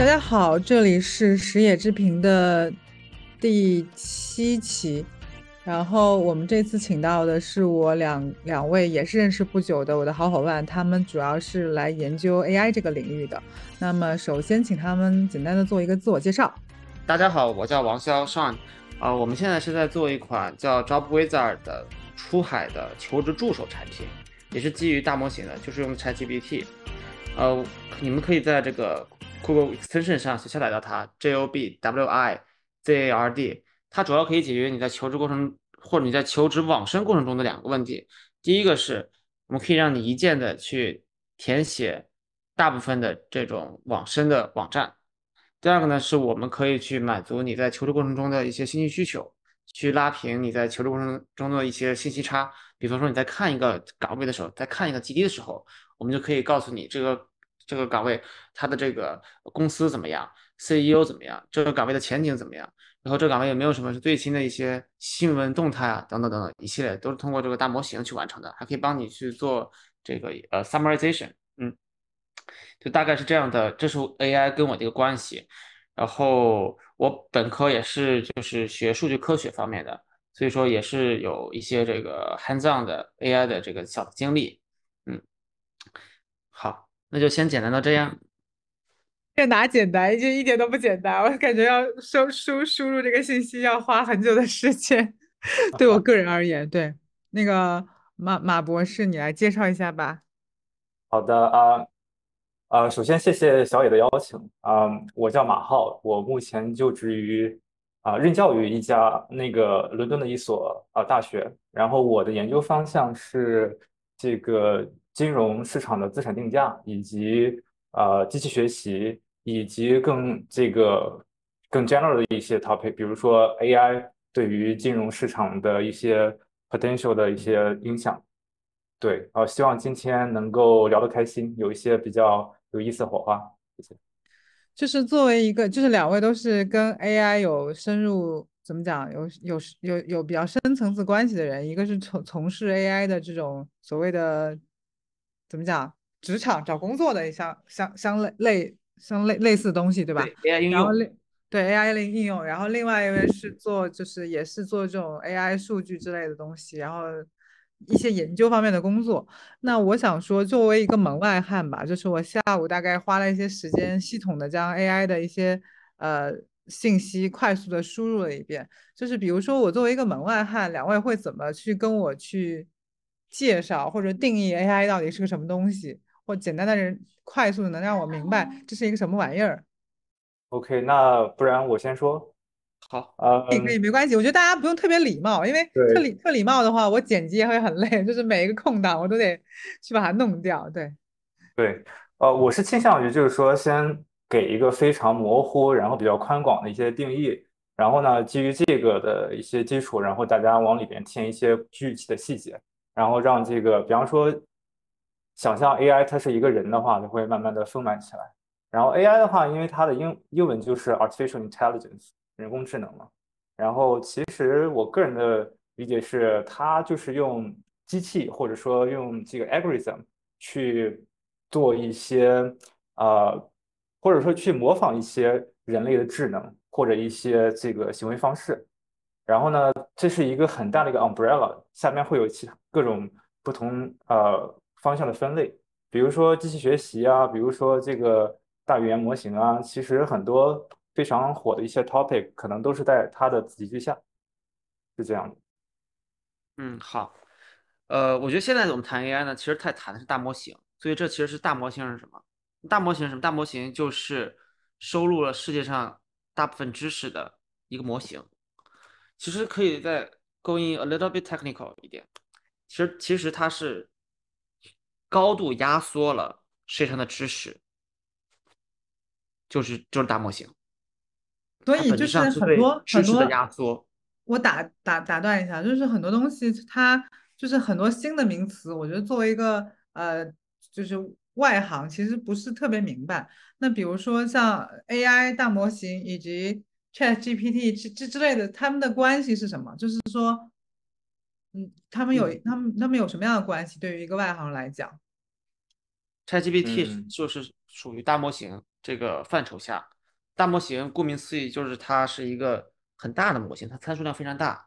大家好，这里是石野之平的第七期。然后我们这次请到的是我两两位也是认识不久的我的好伙伴，他们主要是来研究 AI 这个领域的。那么首先请他们简单的做一个自我介绍。大家好，我叫王潇 Sean，啊，我们现在是在做一款叫 Job Wizard 的出海的求职助手产品，也是基于大模型的，就是用 ChatGPT。呃，你们可以在这个 Google Extension 上去下载到它，J O B W I Z A R D。它主要可以解决你在求职过程或者你在求职网申过程中的两个问题。第一个是，我们可以让你一键的去填写大部分的这种网申的网站。第二个呢，是我们可以去满足你在求职过程中的一些信息需求，去拉平你在求职过程中的一些信息差。比方说你在看一个岗位的时候，在看一个基地的时候，我们就可以告诉你这个这个岗位它的这个公司怎么样，CEO 怎么样，这个岗位的前景怎么样。然后这个岗位有没有什么最新的一些新闻动态啊？等等等等，一系列都是通过这个大模型去完成的，还可以帮你去做这个呃 summarization，嗯，就大概是这样的。这是 AI 跟我的一个关系。然后我本科也是就是学数据科学方面的，所以说也是有一些这个 hands on 的 AI 的这个小的经历，嗯，好，那就先简单到这样。这哪简单？就一点都不简单。我感觉要输输输入这个信息要花很久的时间。对我个人而言，对那个马马博士，你来介绍一下吧。好的啊，呃，首先谢谢小野的邀请啊。我叫马浩，我目前就职于啊任教于一家那个伦敦的一所啊大学。然后我的研究方向是这个金融市场的资产定价以及呃机器学习。以及更这个更 general 的一些 topic，比如说 AI 对于金融市场的一些 potential 的一些影响。对，啊，希望今天能够聊得开心，有一些比较有意思的火花。谢谢。就是作为一个，就是两位都是跟 AI 有深入怎么讲，有有有有比较深层次关系的人，一个是从从事 AI 的这种所谓的怎么讲，职场找工作的相相相类类。相类类似的东西，对吧？AI 应用，对 AI 的应用。然后另外一位是做，就是也是做这种 AI 数据之类的东西，然后一些研究方面的工作。那我想说，作为一个门外汉吧，就是我下午大概花了一些时间，系统的将 AI 的一些呃信息快速的输入了一遍。就是比如说，我作为一个门外汉，两位会怎么去跟我去介绍或者定义 AI 到底是个什么东西？或简单的人快速的能让我明白这是一个什么玩意儿。OK，那不然我先说。好，啊，可以可以，没关系。我觉得大家不用特别礼貌，因为特礼特礼貌的话，我剪辑也会很累，就是每一个空档我都得去把它弄掉。对，对，呃，我是倾向于就是说先给一个非常模糊，然后比较宽广的一些定义，然后呢，基于这个的一些基础，然后大家往里边添一些具体的细节，然后让这个，比方说。想象 AI 它是一个人的话，就会慢慢的丰满起来。然后 AI 的话，因为它的英英文就是 artificial intelligence 人工智能嘛。然后其实我个人的理解是，它就是用机器或者说用这个 algorithm 去做一些呃，或者说去模仿一些人类的智能或者一些这个行为方式。然后呢，这是一个很大的一个 umbrella，下面会有其他各种不同呃。方向的分类，比如说机器学习啊，比如说这个大语言模型啊，其实很多非常火的一些 topic 可能都是在它的子集之下，是这样的。嗯，好，呃，我觉得现在我们谈 AI 呢，其实太谈的是大模型，所以这其实是大模型是什么？大模型是什么？大模型就是收录了世界上大部分知识的一个模型。其实可以再 going a little bit technical 一点，其实其实它是。高度压缩了世界上的知识，就是就是大模型。所以就是很多很多的压缩。我打打打断一下，就是很多东西它就是很多新的名词，我觉得作为一个呃就是外行，其实不是特别明白。那比如说像 AI 大模型以及 ChatGPT 之之之类的，他们的关系是什么？就是说。嗯，他们有他们他们有什么样的关系？对于一个外行来讲，ChatGPT 就是属于大模型这个范畴下。大模型顾名思义就是它是一个很大的模型，它参数量非常大。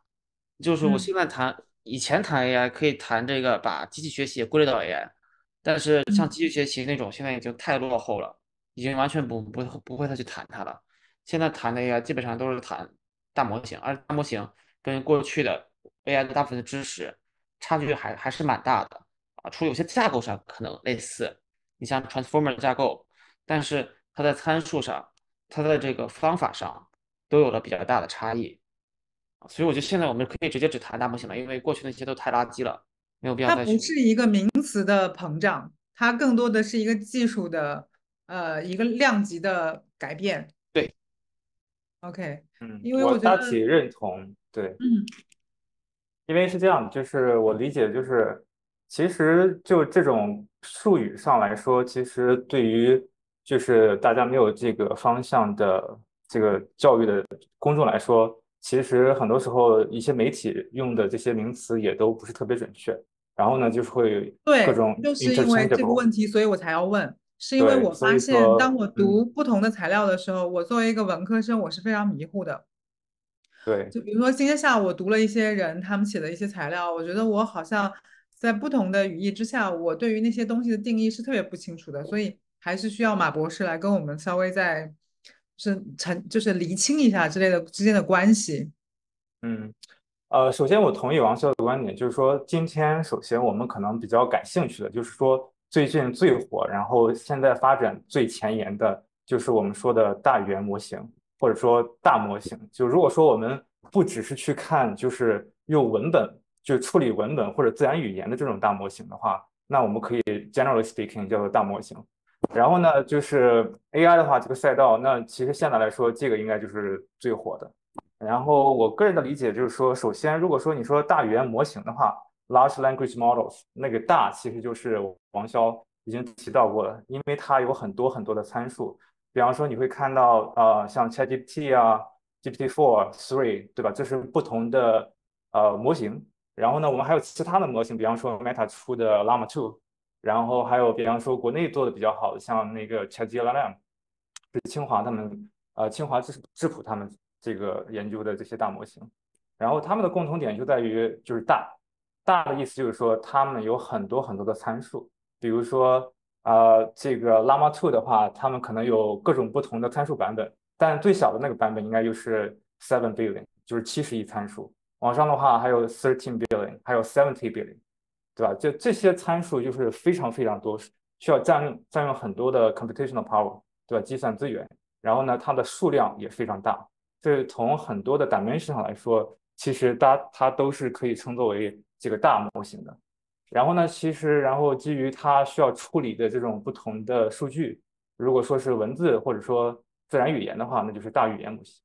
就是我现在谈以前谈 AI 可以谈这个把机器学习也归类到 AI，但是像机器学习那种现在已经太落后了，已经完全不不不会再去谈它了。现在谈的 AI 基本上都是谈大模型，而大模型跟过去的 AI 的大部分的知识差距还还是蛮大的啊，除了有些架构上可能类似，你像 Transformer 架构，但是它在参数上。它在这个方法上都有了比较大的差异，所以我觉得现在我们可以直接只谈大模型了，因为过去那些都太垃圾了，没有必要再。它不是一个名词的膨胀，它更多的是一个技术的呃一个量级的改变。对，OK，嗯，因为我大体认同，对，嗯，因为是这样，就是我理解，就是其实就这种术语上来说，其实对于。就是大家没有这个方向的这个教育的公众来说，其实很多时候一些媒体用的这些名词也都不是特别准确。然后呢，就是会各种就是因为这个问题，所以我才要问。是因为我发现，当我读不同的材料的时候，我作为一个文科生，我是非常迷糊的。对，就比如说今天下午我读了一些人他们写的一些材料，我觉得我好像在不同的语义之下，我对于那些东西的定义是特别不清楚的，所以。还是需要马博士来跟我们稍微再是澄，就是厘清一下之类的之间的关系。嗯，呃，首先我同意王潇的观点，就是说今天首先我们可能比较感兴趣的，就是说最近最火，然后现在发展最前沿的，就是我们说的大语言模型，或者说大模型。就如果说我们不只是去看，就是用文本就处理文本或者自然语言的这种大模型的话，那我们可以 generally speaking 叫做大模型。然后呢，就是 AI 的话，这个赛道，那其实现在来说，这个应该就是最火的。然后我个人的理解就是说，首先，如果说你说大语言模型的话，large language models，那个大其实就是王潇已经提到过了，因为它有很多很多的参数。比方说，你会看到呃，像 ChatGPT 啊，GPT-4、3，对吧？这是不同的呃模型。然后呢，我们还有其他的模型，比方说 Meta 出的 Llama 2。然后还有，比方说国内做的比较好的，像那个 ChatGLM，是清华他们，呃，清华智智谱他们这个研究的这些大模型。然后他们的共同点就在于，就是大，大的意思就是说，他们有很多很多的参数。比如说，呃，这个 Llama 2的话，他们可能有各种不同的参数版本，但最小的那个版本应该就是 seven billion，就是七十亿参数。往上的话还有 thirteen billion，还有 seventy billion。对吧？就这些参数就是非常非常多，需要占用占用很多的 computational power，对吧？计算资源。然后呢，它的数量也非常大。这从很多的 dimension 上来说，其实它它都是可以称作为这个大模型的。然后呢，其实然后基于它需要处理的这种不同的数据，如果说是文字或者说自然语言的话，那就是大语言模型。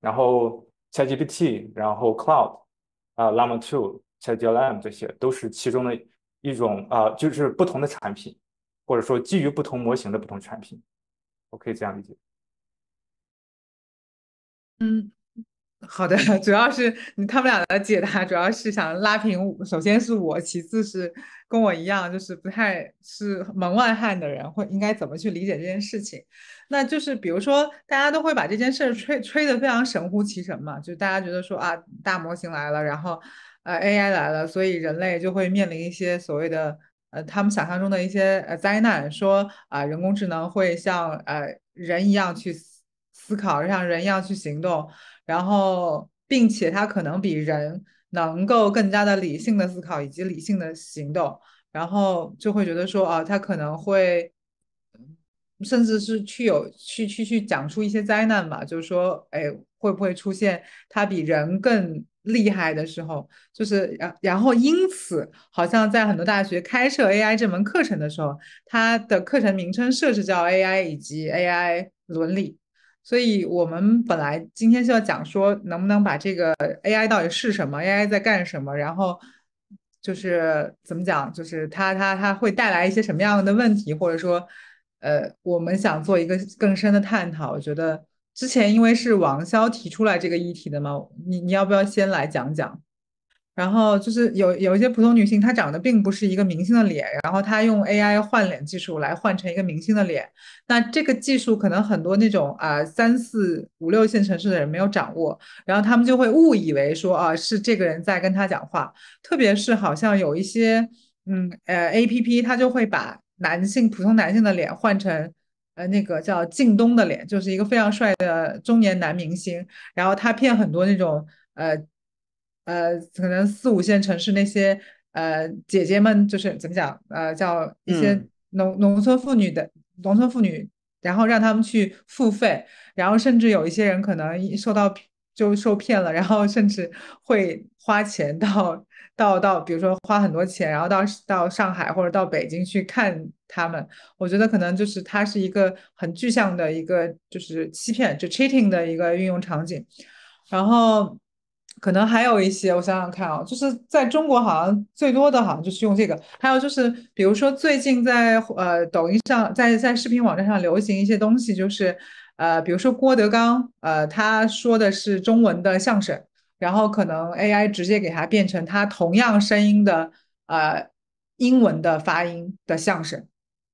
然后 ChatGPT，然后 Cloud，啊，Llama 2。ChatGLM 这些都是其中的一种啊，就是不同的产品，或者说基于不同模型的不同产品，我可以这样理解。嗯。好的，主要是他们俩的解答，主要是想拉平。首先是我，其次是跟我一样，就是不太是门外汉的人，会应该怎么去理解这件事情？那就是比如说，大家都会把这件事吹吹得非常神乎其神嘛，就大家觉得说啊，大模型来了，然后呃 AI 来了，所以人类就会面临一些所谓的呃他们想象中的一些呃灾难，说啊人工智能会像呃人一样去思考，像人一样去行动。然后，并且它可能比人能够更加的理性的思考以及理性的行动，然后就会觉得说，啊，它可能会，甚至是去有去去去讲出一些灾难吧，就是说，哎，会不会出现它比人更厉害的时候？就是然然后因此，好像在很多大学开设 AI 这门课程的时候，它的课程名称设置叫 AI 以及 AI 伦理。所以我们本来今天就要讲说，能不能把这个 AI 到底是什么，AI 在干什么，然后就是怎么讲，就是它它它会带来一些什么样的问题，或者说，呃，我们想做一个更深的探讨。我觉得之前因为是王潇提出来这个议题的嘛，你你要不要先来讲讲？然后就是有有一些普通女性，她长得并不是一个明星的脸，然后她用 AI 换脸技术来换成一个明星的脸。那这个技术可能很多那种啊三四五六线城市的人没有掌握，然后他们就会误以为说啊是这个人在跟他讲话。特别是好像有一些嗯呃 APP，它就会把男性普通男性的脸换成呃那个叫靳东的脸，就是一个非常帅的中年男明星，然后他骗很多那种呃。呃，可能四五线城市那些呃姐姐们，就是怎么讲，呃，叫一些农农村妇女的农村妇女，然后让他们去付费，然后甚至有一些人可能受到就受骗了，然后甚至会花钱到到到，比如说花很多钱，然后到到上海或者到北京去看他们。我觉得可能就是它是一个很具象的一个就是欺骗，就 cheating 的一个运用场景，然后。可能还有一些，我想想看啊，就是在中国好像最多的好像就是用这个，还有就是比如说最近在呃抖音上，在在视频网站上流行一些东西，就是呃比如说郭德纲，呃他说的是中文的相声，然后可能 AI 直接给他变成他同样声音的呃英文的发音的相声，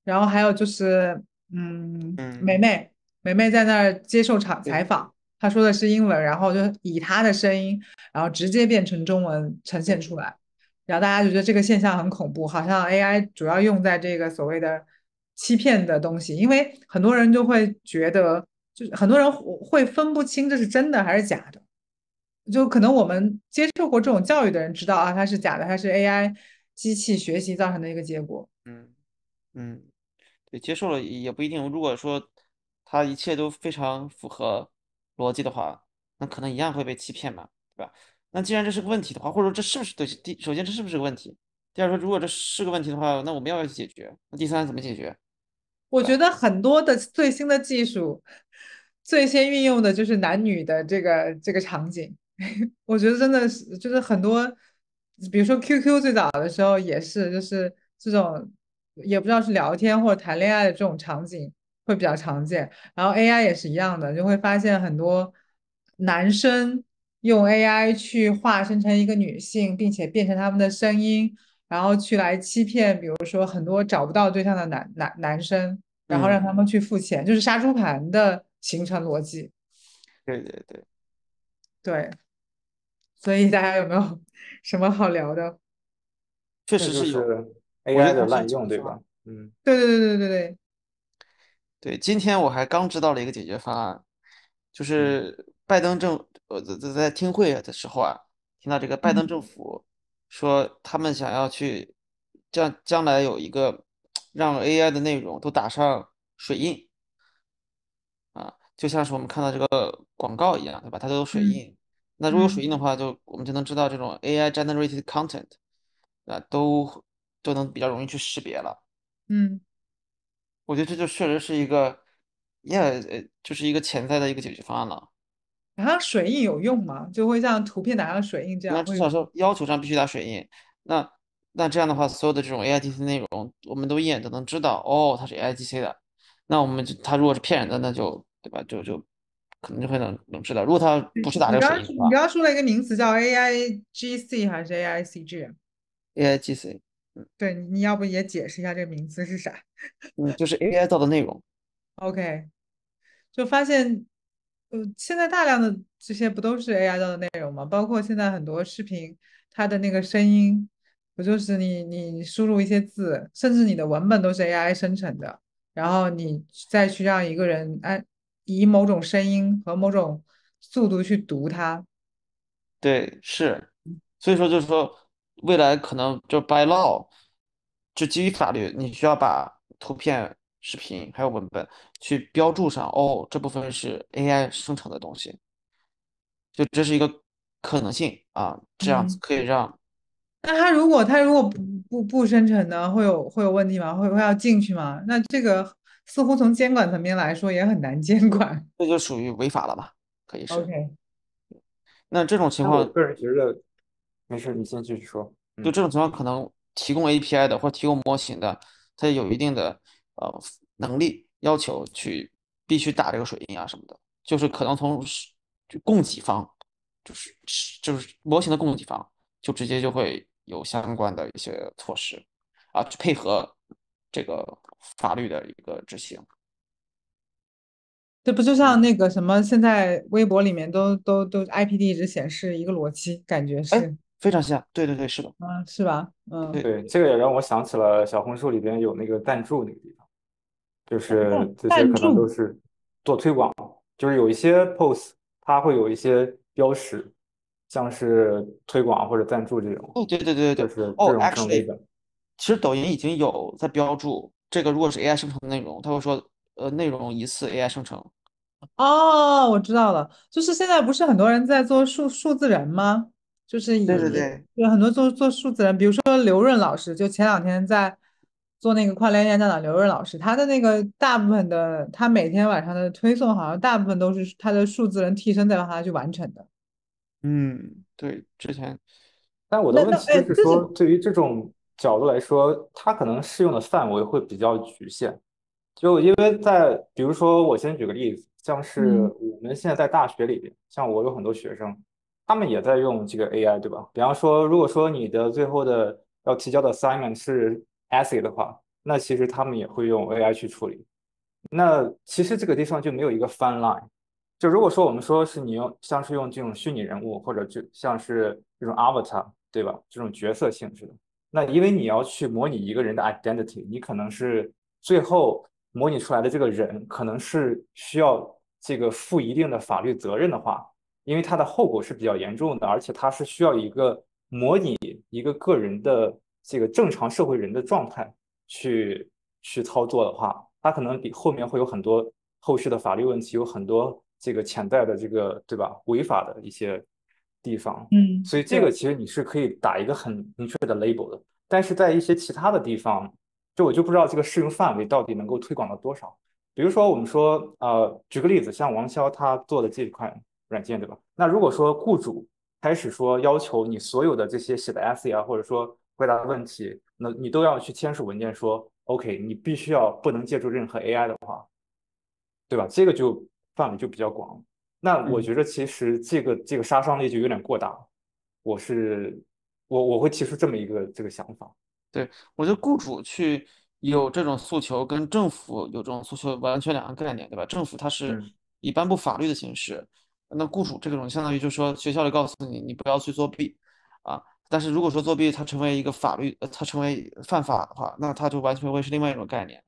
然后还有就是嗯梅梅梅梅在那儿接受采采访。他说的是英文，然后就以他的声音，然后直接变成中文呈现出来，然后大家就觉得这个现象很恐怖，好像 AI 主要用在这个所谓的欺骗的东西，因为很多人就会觉得，就是很多人会分不清这是真的还是假的，就可能我们接受过这种教育的人知道啊，它是假的，它是 AI 机器学习造成的一个结果。嗯嗯，对，接受了也不一定，如果说它一切都非常符合。逻辑的话，那可能一样会被欺骗嘛，对吧？那既然这是个问题的话，或者说这是不是对第首先这是不是个问题？第二说如果这是个问题的话，那我们要不要去解决？那第三怎么解决？我觉得很多的最新的技术，最先运用的就是男女的这个这个场景。我觉得真的是就是很多，比如说 QQ 最早的时候也是，就是这种也不知道是聊天或者谈恋爱的这种场景。会比较常见，然后 AI 也是一样的，就会发现很多男生用 AI 去化身成一个女性，并且变成他们的声音，然后去来欺骗，比如说很多找不到对象的男男男生，然后让他们去付钱，就是杀猪盘的形成逻辑。对对对，对，所以大家有没有 什么好聊的？确实是有 AI 的滥用，对吧？嗯，对对对对对对。对，今天我还刚知道了一个解决方案，就是拜登政，呃，在在听会的时候啊，听到这个拜登政府说他们想要去将将来有一个让 AI 的内容都打上水印啊，就像是我们看到这个广告一样，对吧？它都有水印。那如果有水印的话，就我们就能知道这种 AI generated content 啊，都都能比较容易去识别了。嗯。我觉得这就确实是一个，也呃，就是一个潜在的一个解决方案了。然后水印有用吗？就会像图片打上水印这样？那至少说要求上必须打水印。那那这样的话，所有的这种 AIGC 内容，我们都一眼都能知道，哦，它是 AIGC 的。那我们就它如果是骗人的，那就对吧？就就可能就会能能知道。如果它不是打这个水印的话，你刚刚说了一个名词叫 AIGC 还是 AICG？AIGC。对，你要不也解释一下这个名词是啥？嗯，就是 AI 造的内容。OK，就发现，呃，现在大量的这些不都是 AI 造的内容吗？包括现在很多视频，它的那个声音，不就是你你输入一些字，甚至你的文本都是 AI 生成的，然后你再去让一个人按以某种声音和某种速度去读它。对，是，所以说就是说。未来可能就 by law，就基于法律，你需要把图片、视频还有文本去标注上。哦，这部分是 AI 生成的东西，就这是一个可能性啊。这样子可以让……那他如果他如果不不不生成呢，会有会有问题吗？会会要进去吗？那这个似乎从监管层面来说也很难监管。这就属于违法了吧？可以是。OK。那这种情况，我个人觉得。没事，你先继续说。就这种情况，可能提供 API 的或提供模型的，它有一定的呃能力要求去必须打这个水印啊什么的，就是可能从就供给方，就是就是模型的供给方就直接就会有相关的一些措施啊，去配合这个法律的一个执行。这不就像那个什么，现在微博里面都都都 IP 地址显示一个逻辑，感觉是，非常像，对对对，是的，嗯，是吧？嗯，对，这个也让我想起了小红书里边有那个赞助那个地方，就是这些可能都是做推广，就是有一些 post 它会有一些标识，像是推广或者赞助这种。哦，对对对对对，就是哦，actually，其实抖音已经有在标注这个，如果是 AI 生成的内容，他会说。呃，内容疑似 AI 生成。哦，我知道了，就是现在不是很多人在做数数字人吗？就是以对对对，有很多做做数字人，比如说刘润老师，就前两天在做那个跨链演讲的刘润老师，他的那个大部分的，他每天晚上的推送好像大部分都是他的数字人替身在帮他去完成的。嗯，对，之前，但我的问题就是说，对于这种角度来说，它可能适用的范围会比较局限。就因为在，比如说，我先举个例子，像是我们现在在大学里边，像我有很多学生，他们也在用这个 AI，对吧？比方说，如果说你的最后的要提交的 assignment 是 essay 的话，那其实他们也会用 AI 去处理。那其实这个地方就没有一个 fine line。就如果说我们说是你用像是用这种虚拟人物，或者就像是这种 avatar，对吧？这种角色性质的，那因为你要去模拟一个人的 identity，你可能是最后。模拟出来的这个人可能是需要这个负一定的法律责任的话，因为它的后果是比较严重的，而且它是需要一个模拟一个个人的这个正常社会人的状态去去操作的话，它可能比后面会有很多后续的法律问题，有很多这个潜在的这个对吧违法的一些地方。嗯，所以这个其实你是可以打一个很明确的 label 的，但是在一些其他的地方。就我就不知道这个适用范围到底能够推广到多少。比如说，我们说，呃，举个例子，像王潇他做的这一款软件，对吧？那如果说雇主开始说要求你所有的这些写的 essay 啊，或者说回答的问题，那你都要去签署文件说，OK，你必须要不能借助任何 AI 的话，对吧？这个就范围就比较广。那我觉得其实这个这个杀伤力就有点过大。我是我我会提出这么一个这个想法。对，我觉得雇主去有这种诉求，跟政府有这种诉求完全两个概念，对吧？政府它是以颁布法律的形式，那雇主这个种相当于就是说学校里告诉你，你不要去作弊啊。但是如果说作弊它成为一个法律，它成为犯法的话，那它就完全会是另外一种概念。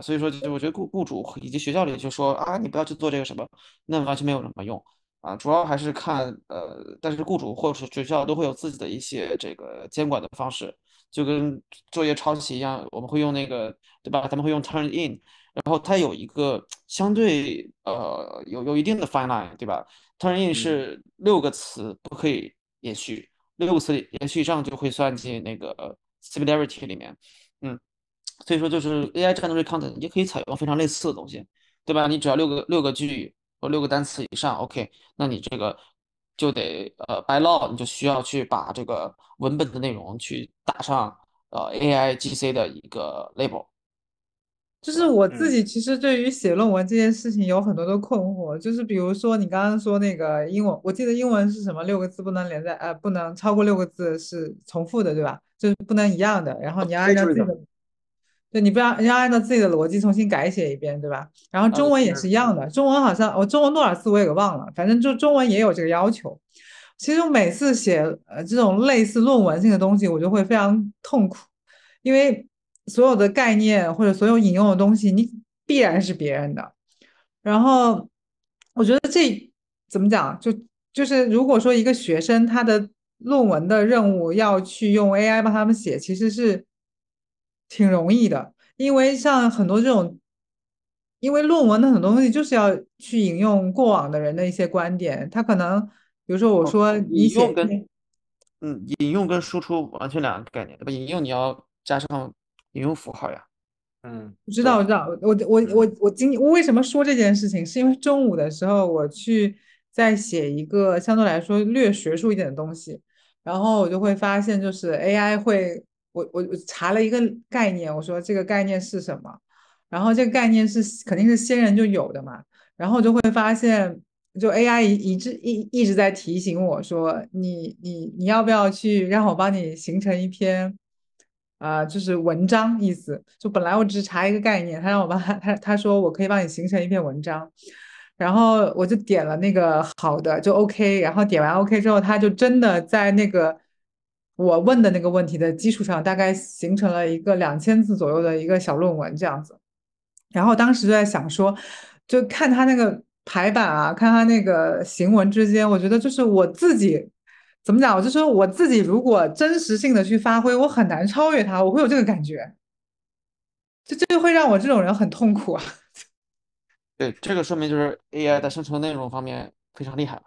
所以说，就我觉得雇雇主以及学校里就说啊，你不要去做这个什么，那完全没有什么用啊。主要还是看呃，但是雇主或者是学校都会有自己的一些这个监管的方式。就跟作业抄袭一样，我们会用那个，对吧？他们会用 turn in，然后它有一个相对呃有有一定的 fine line，对吧？turn in 是六个词不可以延续，六个词延续以上就会算进那个 similarity 里面。嗯，所以说就是 AI generate content 也可以采用非常类似的东西，对吧？你只要六个六个句或六个单词以上，OK，那你这个。就得呃，by law，你就需要去把这个文本的内容去打上呃 AI GC 的一个 label。就是我自己其实对于写论文这件事情有很多的困惑，就是比如说你刚刚说那个英文，我记得英文是什么六个字不能连在呃不能超过六个字是重复的对吧？就是不能一样的，然后你要按照自己的。对你不要要按照自己的逻辑重新改写一遍，对吧？然后中文也是一样的，中文好像我中文多少次我也给忘了，反正就中文也有这个要求。其实我每次写呃这种类似论文性的东西，我就会非常痛苦，因为所有的概念或者所有引用的东西，你必然是别人的。然后我觉得这怎么讲，就就是如果说一个学生他的论文的任务要去用 AI 帮他们写，其实是。挺容易的，因为像很多这种，因为论文的很多东西就是要去引用过往的人的一些观点，他可能，比如说我说你写，嗯，引用跟输出完全两个概念，对吧？引用你要加上引用符号呀，嗯，我知道，我知道，我我我我今我为什么说这件事情，是因为中午的时候我去在写一个相对来说略学术一点的东西，然后我就会发现，就是 AI 会。我我我查了一个概念，我说这个概念是什么？然后这个概念是肯定是先人就有的嘛。然后就会发现，就 AI 一一直一一直在提醒我说，你你你要不要去让我帮你形成一篇，啊，就是文章意思。就本来我只是查一个概念，他让我帮他他他说我可以帮你形成一篇文章，然后我就点了那个好的就 OK，然后点完 OK 之后，他就真的在那个我问的那个问题的基础上，大概形成了一个两千字左右的一个小论文这样子。然后当时就在想说，就看他那个。排版啊，看他那个行文之间，我觉得就是我自己怎么讲，我就说我自己如果真实性的去发挥，我很难超越他，我会有这个感觉，就这就会让我这种人很痛苦啊。对，这个说明就是 AI 在生成内容方面非常厉害了。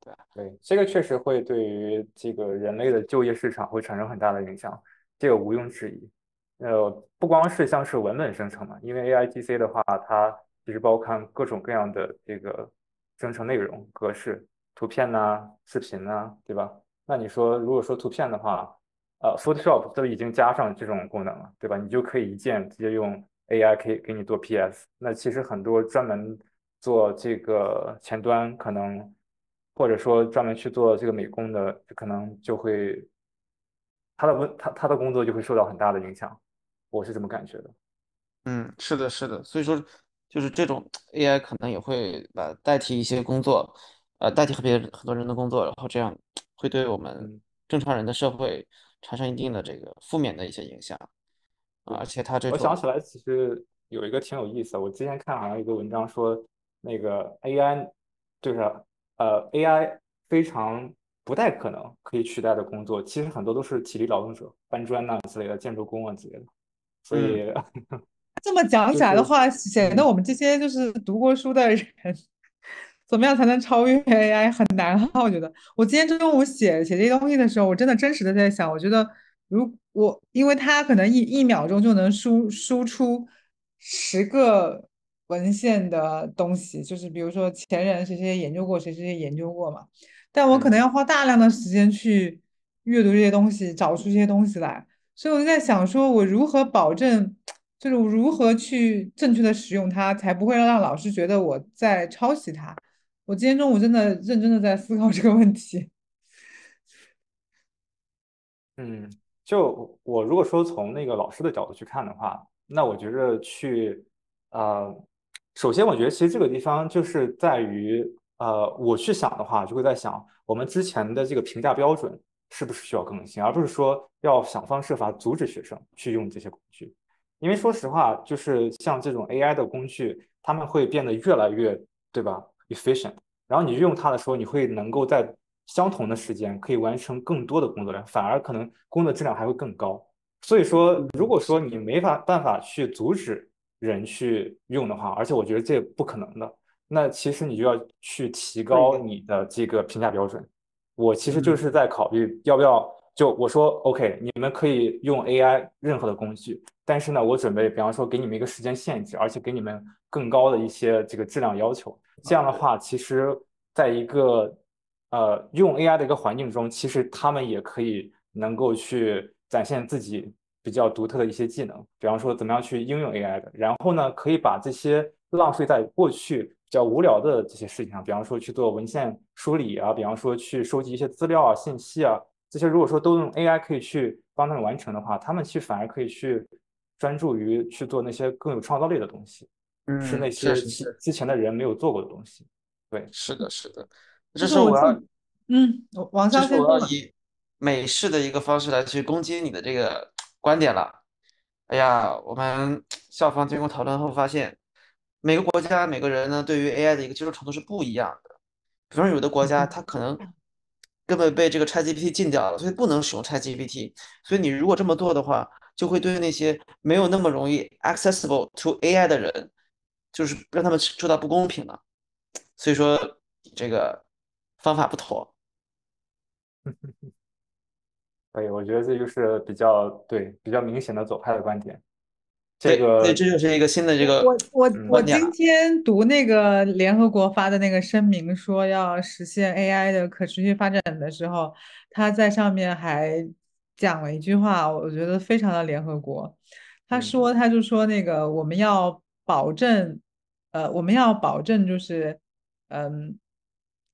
对对，这个确实会对于这个人类的就业市场会产生很大的影响，这个毋庸置疑。呃，不光是像是文本生成嘛，因为 AIGC 的话，它其实包括各种各样的这个生成内容格式，图片呐、视频呐，对吧？那你说，如果说图片的话，呃，Photoshop 都已经加上这种功能了，对吧？你就可以一键直接用 AI 可以给你做 PS。那其实很多专门做这个前端可能，或者说专门去做这个美工的，可能就会他的问他他的工作就会受到很大的影响，我是这么感觉的。嗯，是的，是的，所以说。就是这种 AI 可能也会呃代替一些工作，呃代替和别很多人的工作，然后这样会对我们正常人的社会产生一定的这个负面的一些影响，而且他这我想起来其实有一个挺有意思的，我之前看好像一个文章说那个 AI 就是呃 AI 非常不太可能可以取代的工作，其实很多都是体力劳动者，搬砖呐之类的，建筑工啊之类的，所以。这么讲起来的话，显得我们这些就是读过书的人，怎么样才能超越 AI 很难啊！我觉得，我今天中午写写这些东西的时候，我真的真实的在想，我觉得如我，因为它可能一一秒钟就能输输出十个文献的东西，就是比如说前人谁谁研究过，谁谁研究过嘛，但我可能要花大量的时间去阅读这些东西，找出这些东西来，所以我就在想，说我如何保证。就是如何去正确的使用它，才不会让老师觉得我在抄袭他。我今天中午真的认真的在思考这个问题。嗯，就我如果说从那个老师的角度去看的话，那我觉着去，呃，首先我觉得其实这个地方就是在于，呃，我去想的话，就会在想我们之前的这个评价标准是不是需要更新，而不是说要想方设法阻止学生去用这些工具。因为说实话，就是像这种 AI 的工具，他们会变得越来越，对吧？efficient。然后你用它的时候，你会能够在相同的时间可以完成更多的工作量，反而可能工作质量还会更高。所以说，如果说你没法办法去阻止人去用的话，而且我觉得这不可能的，那其实你就要去提高你的这个评价标准。我其实就是在考虑要不要。就我说，OK，你们可以用 AI 任何的工具，但是呢，我准备，比方说给你们一个时间限制，而且给你们更高的一些这个质量要求。这样的话，其实在一个呃用 AI 的一个环境中，其实他们也可以能够去展现自己比较独特的一些技能，比方说怎么样去应用 AI 的。然后呢，可以把这些浪费在过去比较无聊的这些事情上，比方说去做文献梳理啊，比方说去收集一些资料啊、信息啊。这些如果说都用 AI 可以去帮他们完成的话，他们去反而可以去专注于去做那些更有创造力的东西，嗯，是那些之前的人没有做过的东西。对，是的，是的。这是我要，嗯，王这是我要以美式的一个方式来去攻击你的这个观点了。哎呀，我们校方经过讨论后发现，每个国家每个人呢对于 AI 的一个接受程度是不一样的。比方说，有的国家它可能。根本被这个 ChatGPT 禁掉了，所以不能使用 ChatGPT。所以你如果这么做的话，就会对那些没有那么容易 accessible to AI 的人，就是让他们受到不公平了。所以说这个方法不妥。可以，我觉得这就是比较对比较明显的左派的观点。这个，对，这就是一个新的这个。我我我今天读那个联合国发的那个声明，说要实现 AI 的可持续发展的时候，他在上面还讲了一句话，我觉得非常的联合国。他说，他就说那个我们要保证，呃，我们要保证就是嗯，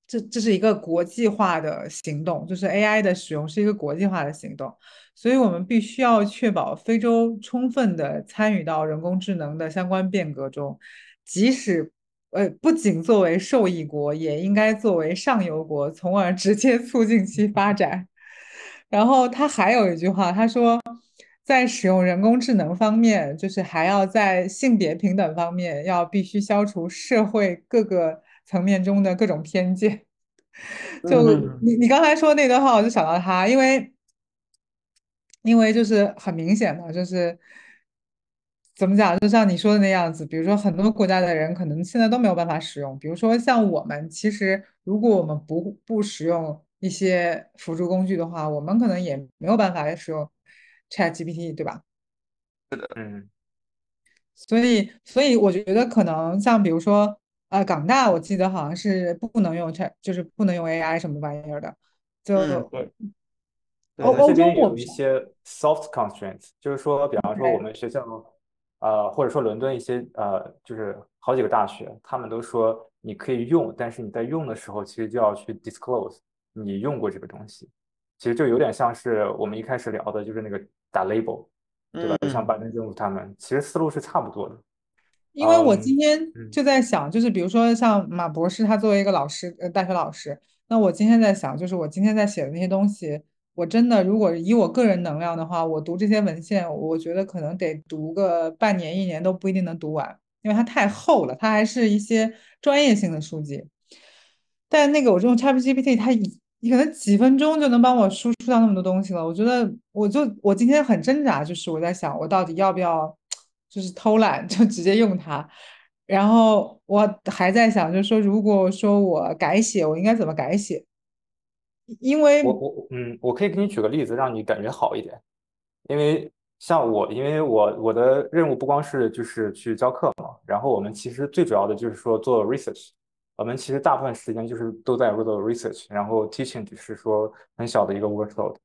这这是一个国际化的行动，就是 AI 的使用是一个国际化的行动，所以我们必须要确保非洲充分的参与到人工智能的相关变革中，即使呃不仅作为受益国，也应该作为上游国，从而直接促进其发展。然后他还有一句话，他说，在使用人工智能方面，就是还要在性别平等方面要必须消除社会各个层面中的各种偏见。就你你刚才说那段话，我就想到他，因为因为就是很明显的，就是怎么讲，就像你说的那样子，比如说很多国家的人可能现在都没有办法使用，比如说像我们，其实如果我们不不使用。一些辅助工具的话，我们可能也没有办法使用 Chat GPT，对吧？是的，嗯。所以，所以我觉得可能像比如说，呃，港大我记得好像是不能用 Chat，就是不能用 AI 什么玩意儿的。就对。欧欧洲有一些 soft constraints，就是说，比方说我们学校，呃，或者说伦敦一些呃，就是好几个大学，他们都说你可以用，但是你在用的时候，其实就要去 disclose。你用过这个东西，其实就有点像是我们一开始聊的，就是那个打 label，对吧？就像拜登政府他们，其实思路是差不多的。因为我今天就在想，就是比如说像马博士，他作为一个老师，呃，大学老师，那我今天在想，就是我今天在写的那些东西，我真的如果以我个人能量的话，我读这些文献，我觉得可能得读个半年一年都不一定能读完，因为它太厚了，它还是一些专业性的书籍。但那个我用 ChatGPT，它以你可能几分钟就能帮我输出到那么多东西了，我觉得我就我今天很挣扎，就是我在想我到底要不要就是偷懒就直接用它，然后我还在想就是说如果说我改写我应该怎么改写，因为我我嗯我可以给你举个例子让你感觉好一点，因为像我因为我我的任务不光是就是去教课嘛，然后我们其实最主要的就是说做 research。我们其实大部分时间就是都在做 research，然后 teaching 只是说很小的一个 workload。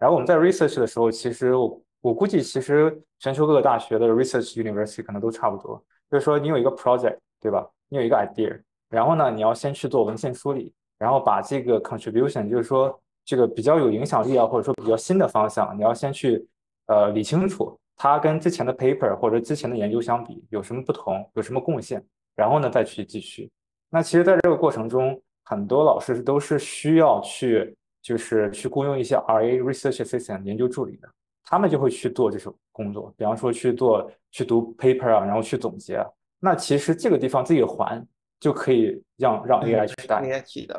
然后我们在 research 的时候，其实我我估计其实全球各个大学的 research university 可能都差不多，就是说你有一个 project，对吧？你有一个 idea，然后呢，你要先去做文献梳理，然后把这个 contribution，就是说这个比较有影响力啊，或者说比较新的方向，你要先去呃理清楚它跟之前的 paper 或者之前的研究相比有什么不同，有什么贡献，然后呢再去继续。那其实，在这个过程中，很多老师都是需要去，就是去雇佣一些 RA research assistant 研究助理的，他们就会去做这种工作，比方说去做去读 paper 啊，然后去总结。那其实这个地方自己还就可以让让 AI 取代。AI 取代。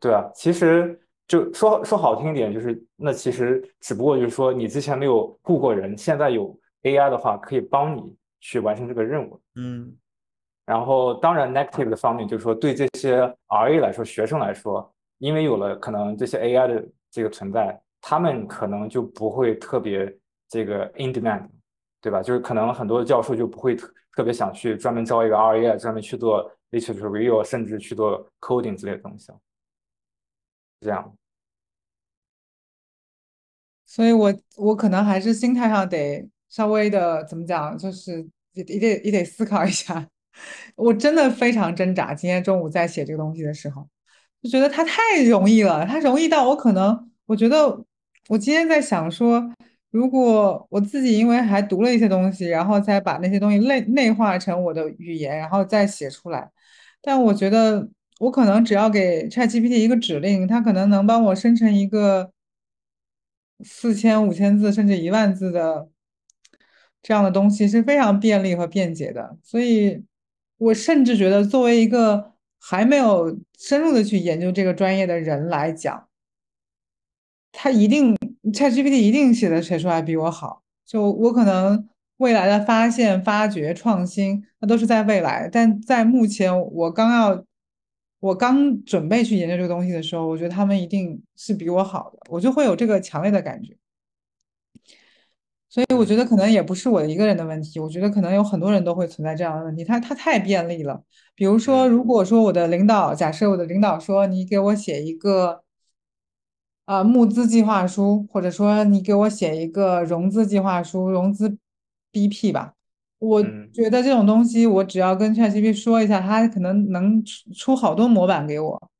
对啊，其实就说说好听一点，就是那其实只不过就是说你之前没有雇过人，现在有 AI 的话，可以帮你去完成这个任务。嗯。然后，当然，negative 的方面就是说，对这些 RA 来说，学生来说，因为有了可能这些 AI 的这个存在，他们可能就不会特别这个 in demand，对吧？就是可能很多的教授就不会特特别想去专门招一个 RA 专门去做 literature review，甚至去做 coding 之类的东西。这样。所以我我可能还是心态上得稍微的怎么讲，就是也也得也得思考一下。我真的非常挣扎。今天中午在写这个东西的时候，就觉得它太容易了，它容易到我可能，我觉得我今天在想说，如果我自己因为还读了一些东西，然后再把那些东西内内化成我的语言，然后再写出来，但我觉得我可能只要给 ChatGPT 一个指令，它可能能帮我生成一个四千、五千字甚至一万字的这样的东西，是非常便利和便捷的，所以。我甚至觉得，作为一个还没有深入的去研究这个专业的人来讲，他一定 ChatGPT 一定写的写出来比我好。就我可能未来的发现、发掘、创新，那都是在未来。但在目前，我刚要我刚准备去研究这个东西的时候，我觉得他们一定是比我好的，我就会有这个强烈的感觉。所以我觉得可能也不是我一个人的问题，我觉得可能有很多人都会存在这样的问题。它它太便利了，比如说，如果说我的领导，假设我的领导说你给我写一个啊募资计划书，或者说你给我写一个融资计划书，融资 BP 吧，我嗯觉得这种东西，我只要跟 ChatGPT 说一下，它可能能出出好多模板给我。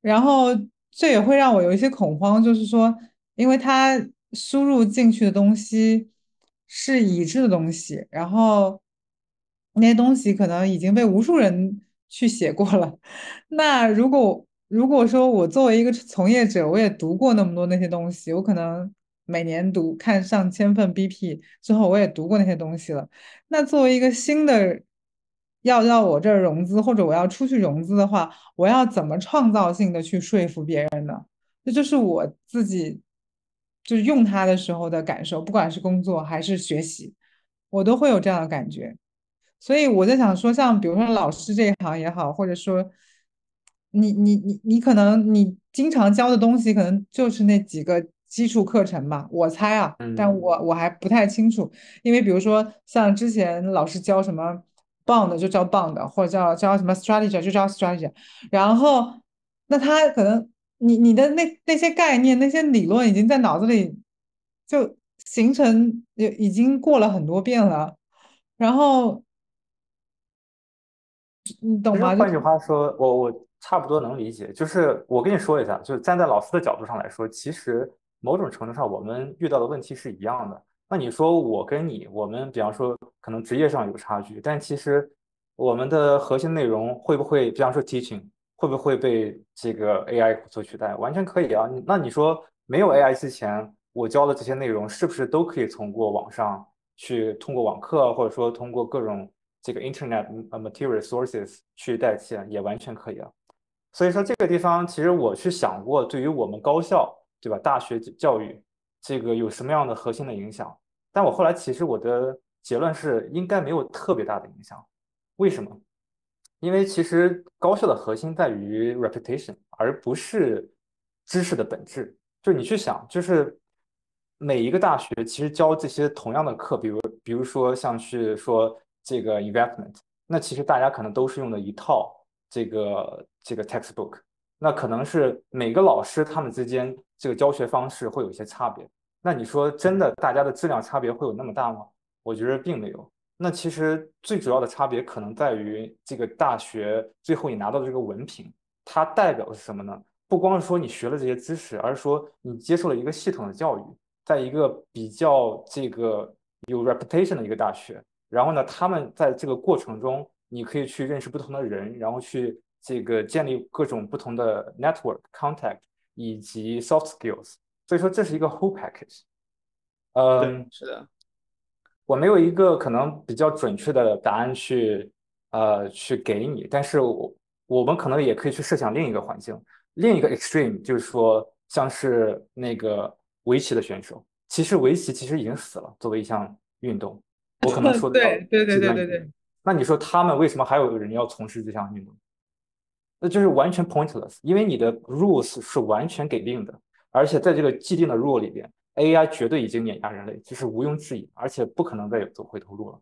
然后这也会让我有一些恐慌，就是说，因为它输入进去的东西是已知的东西，然后那些东西可能已经被无数人去写过了。那如果如果说我作为一个从业者，我也读过那么多那些东西，我可能每年读看上千份 BP 之后，我也读过那些东西了。那作为一个新的要到我这儿融资，或者我要出去融资的话，我要怎么创造性的去说服别人呢？这就是我自己就是用它的时候的感受，不管是工作还是学习，我都会有这样的感觉。所以我在想说，像比如说老师这一行也好，或者说你你你你可能你经常教的东西，可能就是那几个基础课程吧，我猜啊，但嗯。我我还不太清楚，因为比如说像之前老师教什么 bond 就教 bond，或者叫教什么 strategy 就教 strategy，然后那他可能你你的那那些概念那些理论已经在脑子里就形成，已已经过了很多遍了，然后你懂吗？换句话说，我我差不多能理解。就是我跟你说一下，就是站在老师的角度上来说，其实某种程度上我们遇到的问题是一样的。那你说我跟你，我们比方说可能职业上有差距，但其实我们的核心内容会不会，比方说 teaching 会不会被这个 AI 所取代？完全可以啊。那你说没有 AI 之前，我教的这些内容是不是都可以通过网上去，通过网课，或者说通过各种这个 Internet 呃 material sources 去代替？也完全可以啊。所以说这个地方，其实我去想过，对于我们高校，对吧？大学教育这个有什么样的核心的影响？但我后来其实我的结论是，应该没有特别大的影响。为什么？因为其实高校的核心在于 reputation，而不是知识的本质。就你去想，就是每一个大学其实教这些同样的课，比如比如说像去说这个 investment，那其实大家可能都是用的一套这个这个 textbook，那可能是每个老师他们之间这个教学方式会有一些差别。那你说真的，大家的质量差别会有那么大吗？我觉得并没有。那其实最主要的差别可能在于这个大学最后你拿到的这个文凭，它代表的是什么呢？不光是说你学了这些知识，而是说你接受了一个系统的教育，在一个比较这个有 reputation 的一个大学。然后呢，他们在这个过程中，你可以去认识不同的人，然后去这个建立各种不同的 network contact 以及 soft skills。所以说这是一个 whole package。嗯，是的，我没有一个可能比较准确的答案去呃去给你，但是我我们可能也可以去设想另一个环境，另一个 extreme，就是说像是那个围棋的选手，其实围棋其实已经死了，作为一项运动，我可能 说的对对对对对对，那你说他们为什么还有人要从事这项运动？那就是完全 pointless，因为你的 rules 是完全给定的，而且在这个既定的 rule 里边，AI 绝对已经碾压人类，这是毋庸置疑，而且不可能再有走回头路了，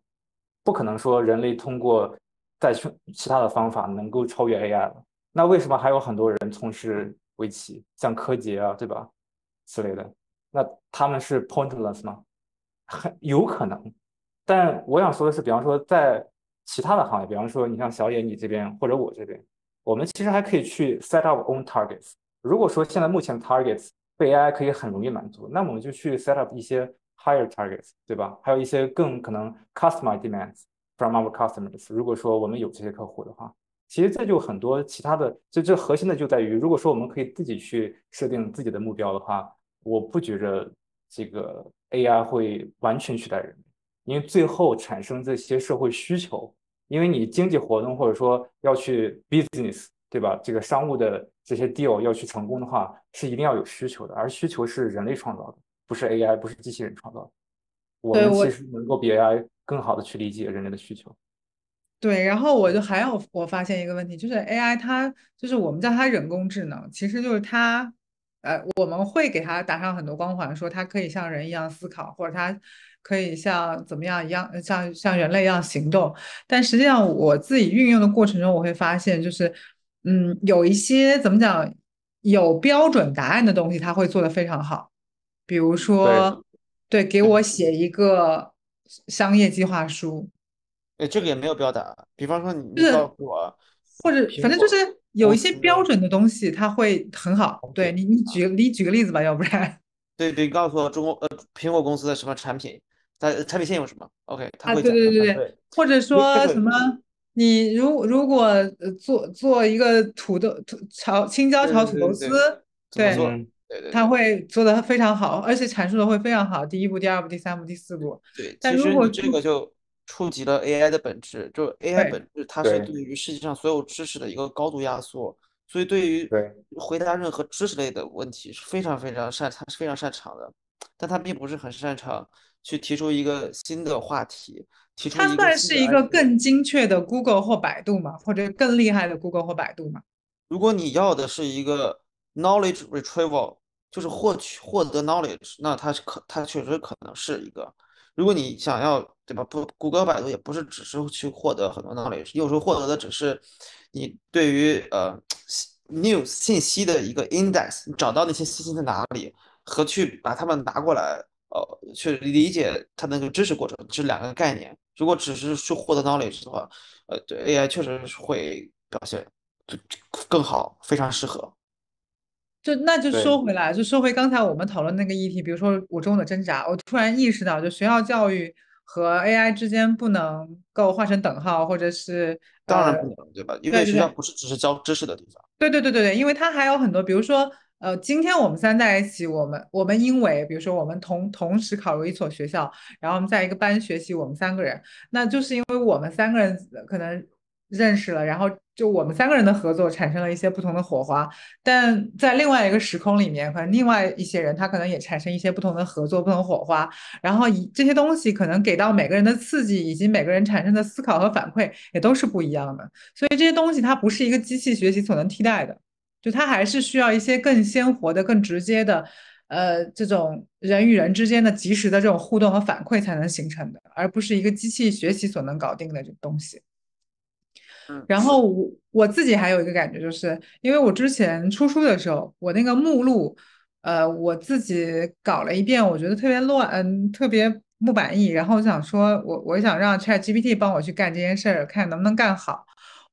不可能说人类通过再去其他的方法能够超越 AI 了。那为什么还有很多人从事围棋，像柯洁啊，对吧，之类的？那他们是 pointless 吗？很有可能，但我想说的是，比方说在其他的行业，比方说你像小野你这边或者我这边，我们其实还可以去 set up own targets。如果说现在目前 targets 被 AI 可以很容易满足，那我们就去 set up 一些 higher targets，对吧？还有一些更可能 customer demands from our customers。如果说我们有这些客户的话，其实这就很多其他的，这这核心的就在于，如果说我们可以自己去设定自己的目标的话，我不觉着这个 AI 会完全取代人，因为最后产生这些社会需求，因为你经济活动或者说要去 business，对吧？这个商务的这些 deal 要去成功的话，是一定要有需求的，而需求是人类创造的，不是 AI，不是机器人创造的。我们其实能够比 AI 更好的去理解人类的需求。对，然后我就还有我发现一个问题，就是 AI 它就是我们叫它人工智能，其实就是它，呃，我们会给它打上很多光环，说它可以像人一样思考，或者它可以像怎么样一样，像像人类一样行动。但实际上我自己运用的过程中，我会发现，就是嗯，有一些怎么讲有标准答案的东西，他会做得非常好，比如说对，给我写一个商业计划书。哎，这个也没有标答案。比方说你告诉我，或者反正就是有一些标准的东西，它会很好。对你，你举你举个例子吧，要不然对对，告诉我中国呃苹果公司的什么产品，它产品线有什么？OK，他啊，会。对对对对，对或者说什么，你如如果呃做做一个土豆土炒青椒炒土豆对对对丝，对，做？对对他会做的非常好，而且阐述的会非常好，第一步、第二步、第三步、第四步。对，但如果这个就触及了 AI 的本质，就 AI 本质它是对对于世界上所有知识的一个高度压缩，所以对于回答任何知识类的问题是非常非常擅长，是非常擅长的，但他并不是很擅长去提出一个新的话题，提出它算是一个更精确的 Google 或百度嘛，或者更厉害的 Google 或百度嘛？如果你要的是一个 knowledge retrieval，就是获取获得 knowledge，那它是可它确实可能是一个。如果你想要对吧？不，谷歌、百度也不是只是去获得很多 knowledge，有时候获得的只是你对于呃 news 信息的一个 index，你找到那些信息在哪里，和去把它们拿过来，呃，去理解它那个知识过程，这是两个概念。如果只是去获得 knowledge 的话，呃，对 AI 确实是会表现就更好，非常适合。就那就说回来，就说回刚才我们讨论那个议题，比如说我中的挣扎，我突然意识到，就学校教育和 AI 之间不能够画成等号，或者是呃当然不能，对吧？因为学校不是只是教知识的地方。对对对对对，因为它还有很多，比如说，呃，今天我们三在一起，我们我们因为，比如说我们同同时考入一所学校，然后我们在一个班学习，我们三个人，那就是因为我们三个人可能认识了，然后就我们三个人的合作产生了一些不同的火花，但在另外一个时空里面，可能另外一些人他可能也产生一些不同的合作、不同火花，然后以这些东西可能给到每个人的刺激，以及每个人产生的思考和反馈也都是不一样的。所以这些东西它不是一个机器学习所能替代的，就它还是需要一些更鲜活的、更直接的，呃，这种人与人之间的及时的这种互动和反馈才能形成的，而不是一个机器学习所能搞定的这个东西。嗯，然后我我自己还有一个感觉，就是因为我之前出书的时候，我那个目录，呃，我自己搞了一遍，我觉得特别乱，嗯，特别不满意。然后我想说，我我想让 ChatGPT 帮我去干这件事儿，看能不能干好。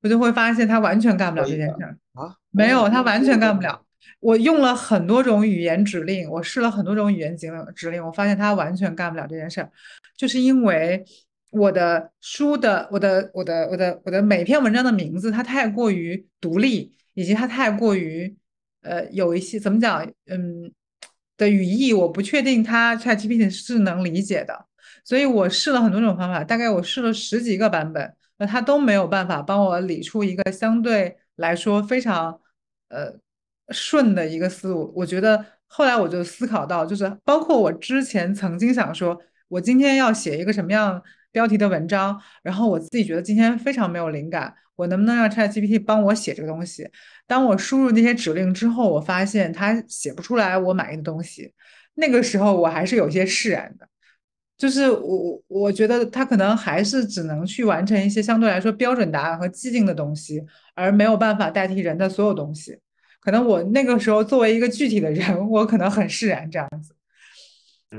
我就会发现他完全干不了这件事儿，啊，没有，哦它完全干不了。我用了很多种语言指令，我试了很多种语言指令指令，我发现他完全干不了这件事儿，就是因为我的书的我的我的我的我的每篇文章的名字它太过于独立，以及它太过于呃有一些怎么讲嗯的语义，我不确定它 ChatGPT 是能理解的，所以我试了很多种方法，大概我试了十几个版本，那它都没有办法帮我理出一个相对来说非常呃顺的一个思路。我觉得后来我就思考到，就是包括我之前曾经想说，我今天要写一个什么样标题的文章，然后我自己觉得今天非常没有灵感，我能不能让 ChatGPT 帮我写这个东西？当我输入那些指令之后，我发现它写不出来我满意的东西。那个时候我还是有些释然的。就是我我觉得他可能还是只能去完成一些相对来说标准答案和既定的东西，而没有办法代替人的所有东西。可能我那个时候作为一个具体的人，我可能很释然这样子，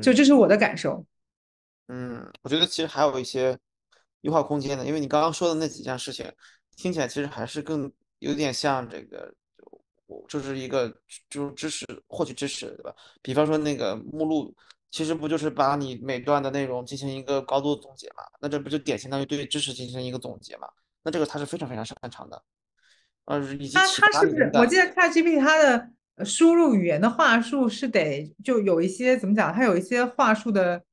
就这是我的感受。嗯，我觉得其实还有一些优化空间的，因为你刚刚说的那几件事情，听起来其实还是更有点像这个，我就是一个就是知识获取知识，对吧？比方说那个目录，其实不就是把你每段的内容进行一个高度总结嘛？那这不就典型当于对知识进行一个总结嘛？那这个他是非常非常擅长的，呃，以及它启它是不是？我记得 ChatGPT 它的呃输入语言的话术是得就有一些怎么讲？它有一些话术的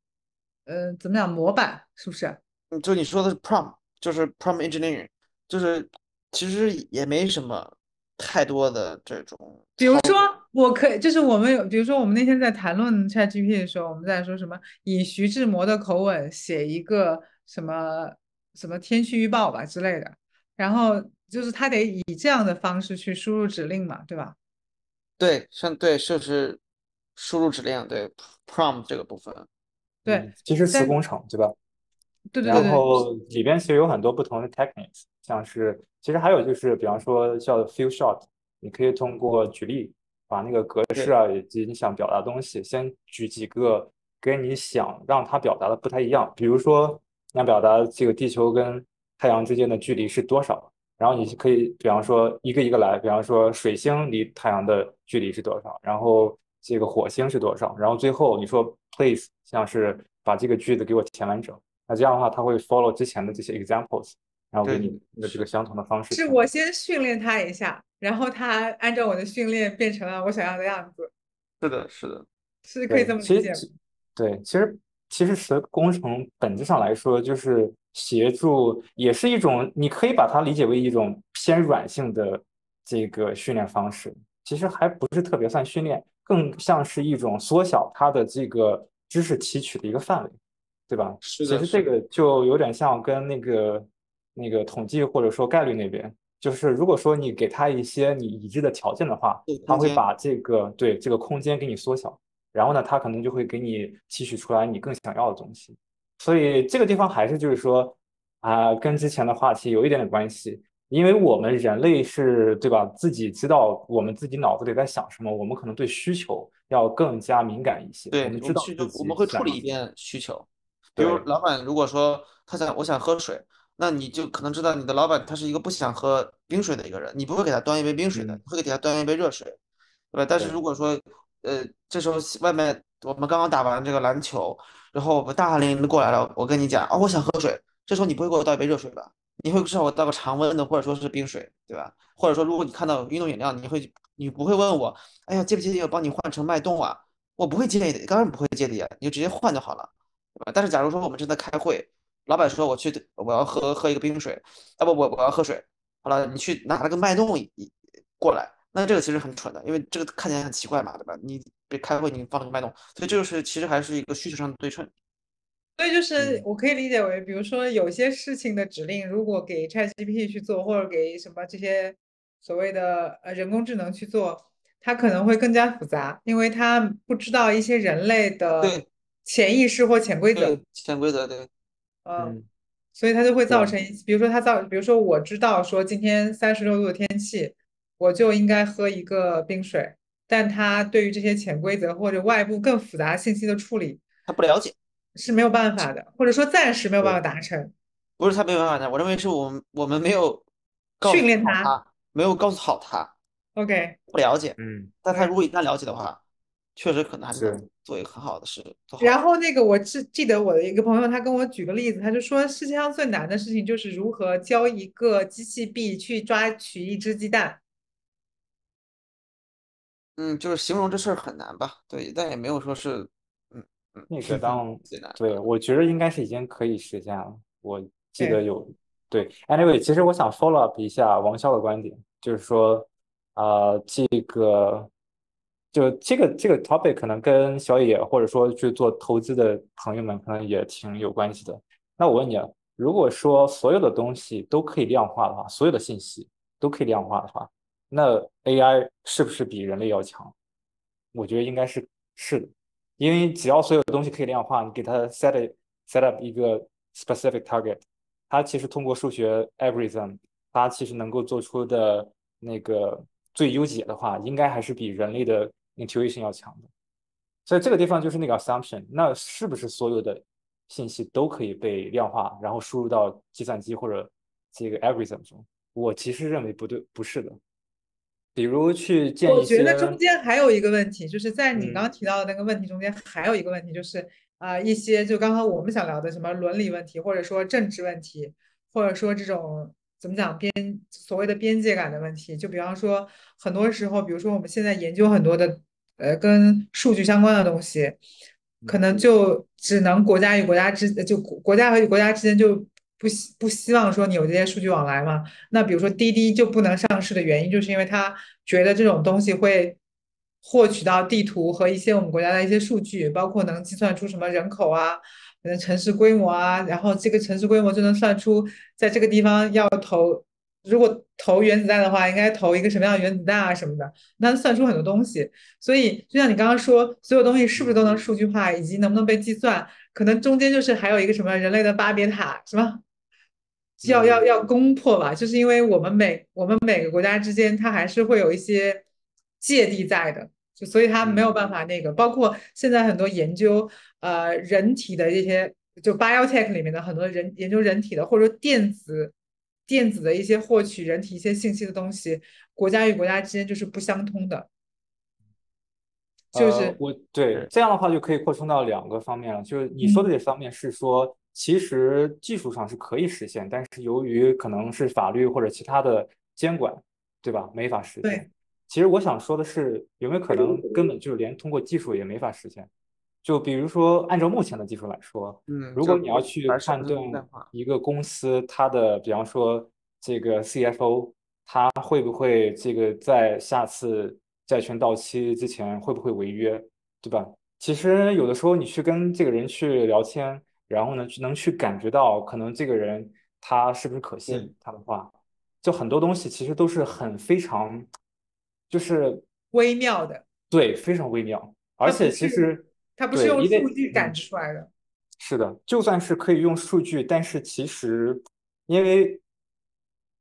呃怎么讲模板，是不是？嗯就你说的是 prompt，就是 prompt engineering，就是其实也没什么太多的这种比如说我可以，就是我们有，比如说我们那天在谈论 ChatGPT 的时候，我们在说什么以徐志摩的口吻写一个什么什么天气预报吧之类的，然后就是他得以这样的方式去输入指令嘛，对吧？对，像对就是输入指令，对 prompt 这个部分，对嗯，其实词工程对吧？对对对然，后里边其实有很多不同的 techniques，像是其实还有就是，比方说叫 few shot，你可以通过举例把那个格式啊以及你想表达的东西，先举几个跟你想让它表达的不太一样。比如说你想表达这个地球跟太阳之间的距离是多少。然后你可以，比方说一个一个来，比方说水星离太阳的距离是多少，然后这个火星是多少，然后最后你说 please 像是把这个句子给我填完整，那这样的话它会 follow 之前的这些 examples，然后给你的这个相同的方式。是我先训练他一下，然后他按照我的训练变成了我想要的样子。是的，是的，是可以这么理解。对，其实其实是工程本质上来说就是。协助也是一种，你可以把它理解为一种偏软性的这个训练方式。其实还不是特别算训练，更像是一种缩小它的这个知识提取的一个范围，对吧？是的。其实这个就有点像跟那个那个统计或者说概率那边，就是如果说你给他一些你已知的条件的话，他会把这个对这个空间给你缩小，然后呢，他可能就会给你提取出来你更想要的东西。所以这个地方还是就是说啊，跟之前的话题有一点点关系，因为我们人类是对吧？自己知道我们自己脑子里在想什么，我们可能对需求要更加敏感一些。对，我们知道我们会处理一遍需求。比如老板如果说他想我想喝水，那你就可能知道你的老板他是一个不想喝冰水的一个人，你不会给他端一杯冰水的，会给他端一杯热水，对吧？但是如果说呃这时候外面我们刚刚打完这个篮球。然后我们大汗淋漓过来了，我跟你讲啊，我想喝水。这时候你不会给我倒一杯热水吧？你会至少我倒个常温的，或者说是冰水，对吧？或者说，如果你看到运动饮料，你会你不会问我，哎呀，介不介意我帮你换成脉动啊？我不会介意的，当然不会介意啊，你就直接换就好了，对吧？但是假如说我们正在开会，老板说我去我要喝喝一个冰水，啊不我我要喝水，好了，你去拿了个脉动一过来。那这个其实很蠢的，因为这个看起来很奇怪嘛，对吧？你别开会，你放了个脉动，所以这就是其实还是一个需求上的对称。所以就是我可以理解为，比如说有些事情的指令，如果给 ChatGPT 去做，或者给什么这些所谓的呃人工智能去做，它可能会更加复杂，因为它不知道一些人类的潜意识或潜规则。潜规则对。嗯。所以它就会造成，比如说它造，比如说我知道说今天三十六度的天气。我就应该喝一个冰水，但它对于这些潜规则或者外部更复杂信息的处理，他不了解，是没有办法的，或者说暂时没有办法达成。不是他没有办法的，我认为是我们我们没有训练他，没有告诉好他。OK，不了解，嗯，但他如果一旦了解的话，确实可能还是做一个很好的事。然后那个我记记得我的一个朋友，他跟我举个例子，他就说世界上最难的事情就是如何教一个机器臂去抓取一只鸡蛋。嗯，就是形容这事儿很难吧？对，但也没有说是，嗯嗯，那个当最难。对，我觉得应该是已经可以实现了。我记得有对，anyway，其实我想 follow up 一下王潇的观点，就是说，啊，这个就这个这个 topic 可能跟小野或者说去做投资的朋友们可能也挺有关系的。那我问你啊，如果说所有的东西都可以量化的话，所有的信息都可以量化的话。那 AI 是不是比人类要强？我觉得应该是是的，因为只要所有的东西可以量化，你给它 set set up 一个 specific target，它其实通过数学 algorithm，它其实能够做出的那个最优解的话，应该还是比人类的 intuition 要强的。所以这个地方就是那个 assumption，那是不是所有的信息都可以被量化，然后输入到计算机或者这个 algorithm 中？我其实认为不对，不是的。比如去建，我觉得中间还有一个问题，就是在你刚刚提到的那个问题中间，还有一个问题，就是啊，一些就刚刚我们想聊的什么伦理问题，或者说政治问题，或者说这种怎么讲边所谓的边界感的问题。就比方说，很多时候，比如说我们现在研究很多的呃跟数据相关的东西，可能就只能国家与国家之就国家和国家之间就。不希不希望说你有这些数据往来嘛？那比如说滴滴就不能上市的原因，就是因为他觉得这种东西会获取到地图和一些我们国家的一些数据，包括能计算出什么人口啊，嗯，城市规模啊，然后这个城市规模就能算出在这个地方要投，如果投原子弹的话，应该投一个什么样的原子弹啊什么的，那算出很多东西。所以就像你刚刚说，所有东西是不是都能数据化，以及能不能被计算，可能中间就是还有一个什么人类的巴别塔，是吧？要要要攻破吧，就是因为我们每我们每个国家之间，它还是会有一些芥蒂在的，就所以它没有办法那个。包括现在很多研究呃人体的这些就 biotech 里面的很多人研究人体的，或者说电子电子的一些获取人体一些信息的东西，国家与国家之间就是不相通的。就是我对这样的话就可以扩充到两个方面了，就是你说的这方面是说，其实技术上是可以实现，但是由于可能是法律或者其他的监管，对吧？没法实现。其实我想说的是，有没有可能根本就是连通过技术也没法实现？就比如说，按照目前的技术来说，嗯，如果你要去判断一个公司它的，比方说这个 CFO，他会不会这个在下次债权到期之前会不会违约，对吧？其实有的时候你去跟这个人去聊天，然后呢，能去感觉到可能这个人他是不是可信，他的话，就很多东西其实都是很非常。就是微妙的，对，非常微妙，而且其实它不是用数据感知出来的。是的，就算是可以用数据，但是其实因为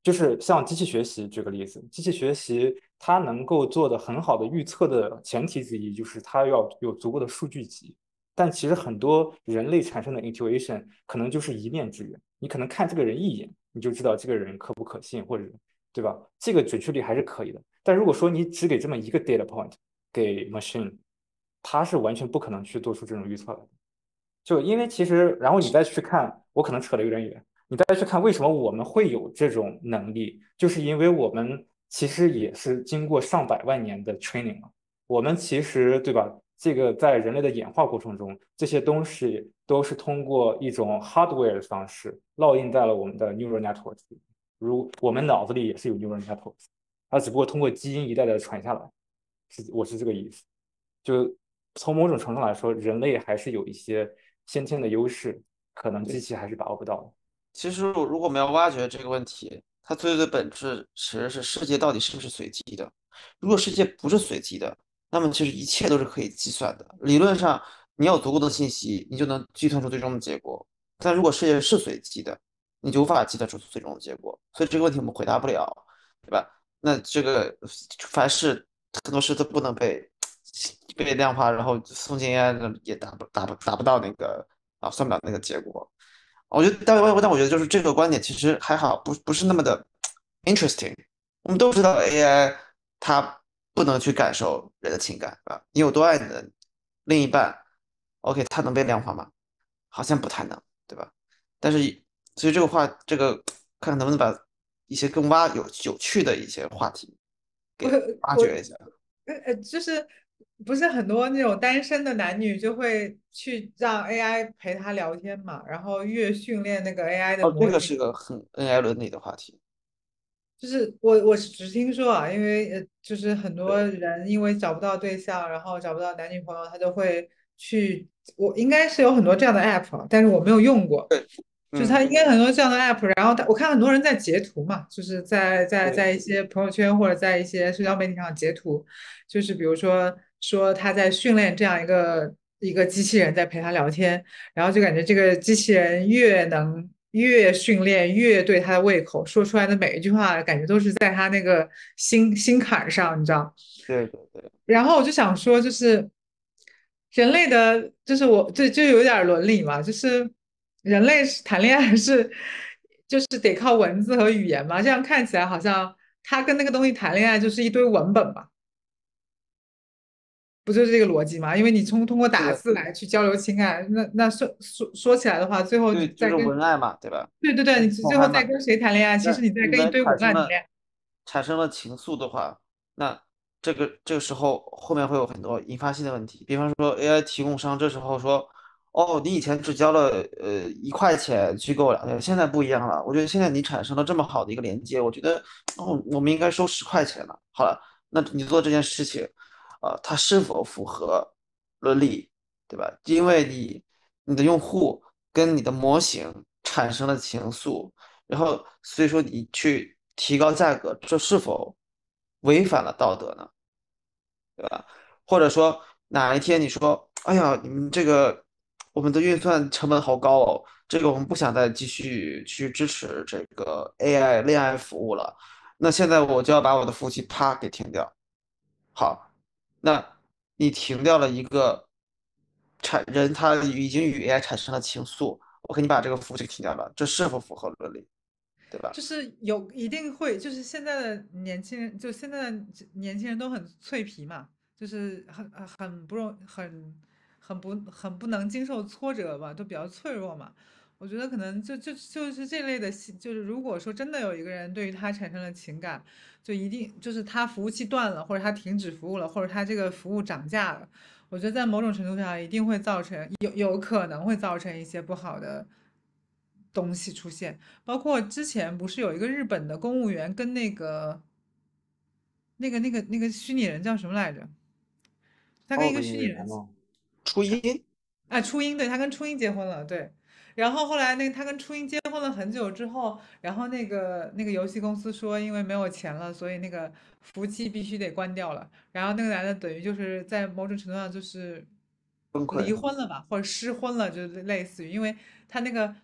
就是像机器学习，举个例子，机器学习它能够做的很好的预测的前提之一，就是它要有足够的数据集。但其实很多人类产生的 intuition 可能就是一面之缘，你可能看这个人一眼，你就知道这个人可不可信，或者对吧？这个准确率还是可以的。但如果说你只给这么一个 data point 给 machine，它是完全不可能去做出这种预测的。就因为其实，然后你再去看，我可能扯得有点远，你再去看为什么我们会有这种能力，就是因为我们其实也是经过上百万年的 training 了。我们其实对吧？这个在人类的演化过程中，这些东西都是通过一种 hardware 的方式烙印在了我们的 neural networks 里。如我们脑子里也是有 neural networks。它只不过通过基因一代代传下来，是我是这个意思。就从某种程度来说，人类还是有一些先天的优势，可能机器还是把握不到的。其实，如果我们要挖掘这个问题，它最最的本质其实是世界到底是不是随机的？如果世界不是随机的，那么其实一切都是可以计算的。理论上，你有足够的信息，你就能计算出最终的结果。但如果世界是随机的，你就无法计算出最终的结果。所以这个问题我们回答不了，对吧？那这个凡是很多事都不能被被量化，然后送进 AI 也达不达不达不到那个啊算不了那个结果。我觉得，但我但我觉得就是这个观点其实还好，不不是那么的 interesting。我们都知道 AI 它不能去感受人的情感啊，你有多爱你的另一半，OK，它能被量化吗？好像不太能，对吧？但是所以这个话，这个看看能不能把。一些更挖有有趣的一些话题，给挖掘一下。呃呃，就是不是很多那种单身的男女就会去让 AI 陪他聊天嘛，然后越训练那个 AI 的。哦，这个是个很 AI 伦理的话题。就是我我只听说啊，因为呃，就是很多人因为找不到对象，然后找不到男女朋友，他就会去。我应该是有很多这样的 app，但是我没有用过。对。就是他应该很多这样的 app，然后他我看很多人在截图嘛，就是在在在一些朋友圈或者在一些社交媒体上截图，就是比如说说他在训练这样一个一个机器人在陪他聊天，然后就感觉这个机器人越能越训练越对他的胃口，说出来的每一句话感觉都是在他那个心心坎上，你知道？对对对。然后我就想说，就是人类的，就是我这就有点伦理嘛，就是。人类是谈恋爱是，就是得靠文字和语言嘛？这样看起来好像他跟那个东西谈恋爱就是一堆文本嘛？不就是这个逻辑吗？因为你通通过打字来去交流情感，那那说说说起来的话，最后再跟文案嘛，对吧？对对对，你最后再跟谁谈恋爱？其实你在跟一堆文案谈恋爱。产生了情愫的话，那这个这个时候后面会有很多引发性的问题，比方说 AI 提供商这时候说。哦，你以前只交了呃一块钱去跟我聊天，现在不一样了。我觉得现在你产生了这么好的一个连接，我觉得哦，我们应该收十块钱了。好了，那你做这件事情，呃，它是否符合伦理，对吧？因为你你的用户跟你的模型产生了情愫，然后所以说你去提高价格，这是否违反了道德呢？对吧？或者说哪一天你说，哎呀，你们这个。我们的运算成本好高哦，这个我们不想再继续去支持这个 AI 恋爱服务了。那现在我就要把我的服务器啪给停掉。好，那你停掉了一个产人他已经与 AI 产生了情愫，我给你把这个服务器停掉了，这是否符合伦理？对吧？就是有一定会，就是现在的年轻人，就现在的年轻人都很脆皮嘛，就是很很不容很很不很不能经受挫折吧，都比较脆弱嘛。我觉得可能就就就是这类的，就是如果说真的有一个人对于他产生了情感，就一定就是他服务器断了，或者他停止服务了，或者他这个服务涨价了，我觉得在某种程度上一定会造成有有可能会造成一些不好的。东西出现，包括之前不是有一个日本的公务员跟那个、那个、那个、那个虚拟人叫什么来着？他跟一个虚拟人初音，哎，初音，对他跟初音结婚了，对。然后后来那个他跟初音结婚了很久之后，然后那个那个游戏公司说，因为没有钱了，所以那个服务器必须得关掉了。然后那个男的等于就是在某种程度上就是离婚了吧，或者失婚了，就类似于，因为他那个。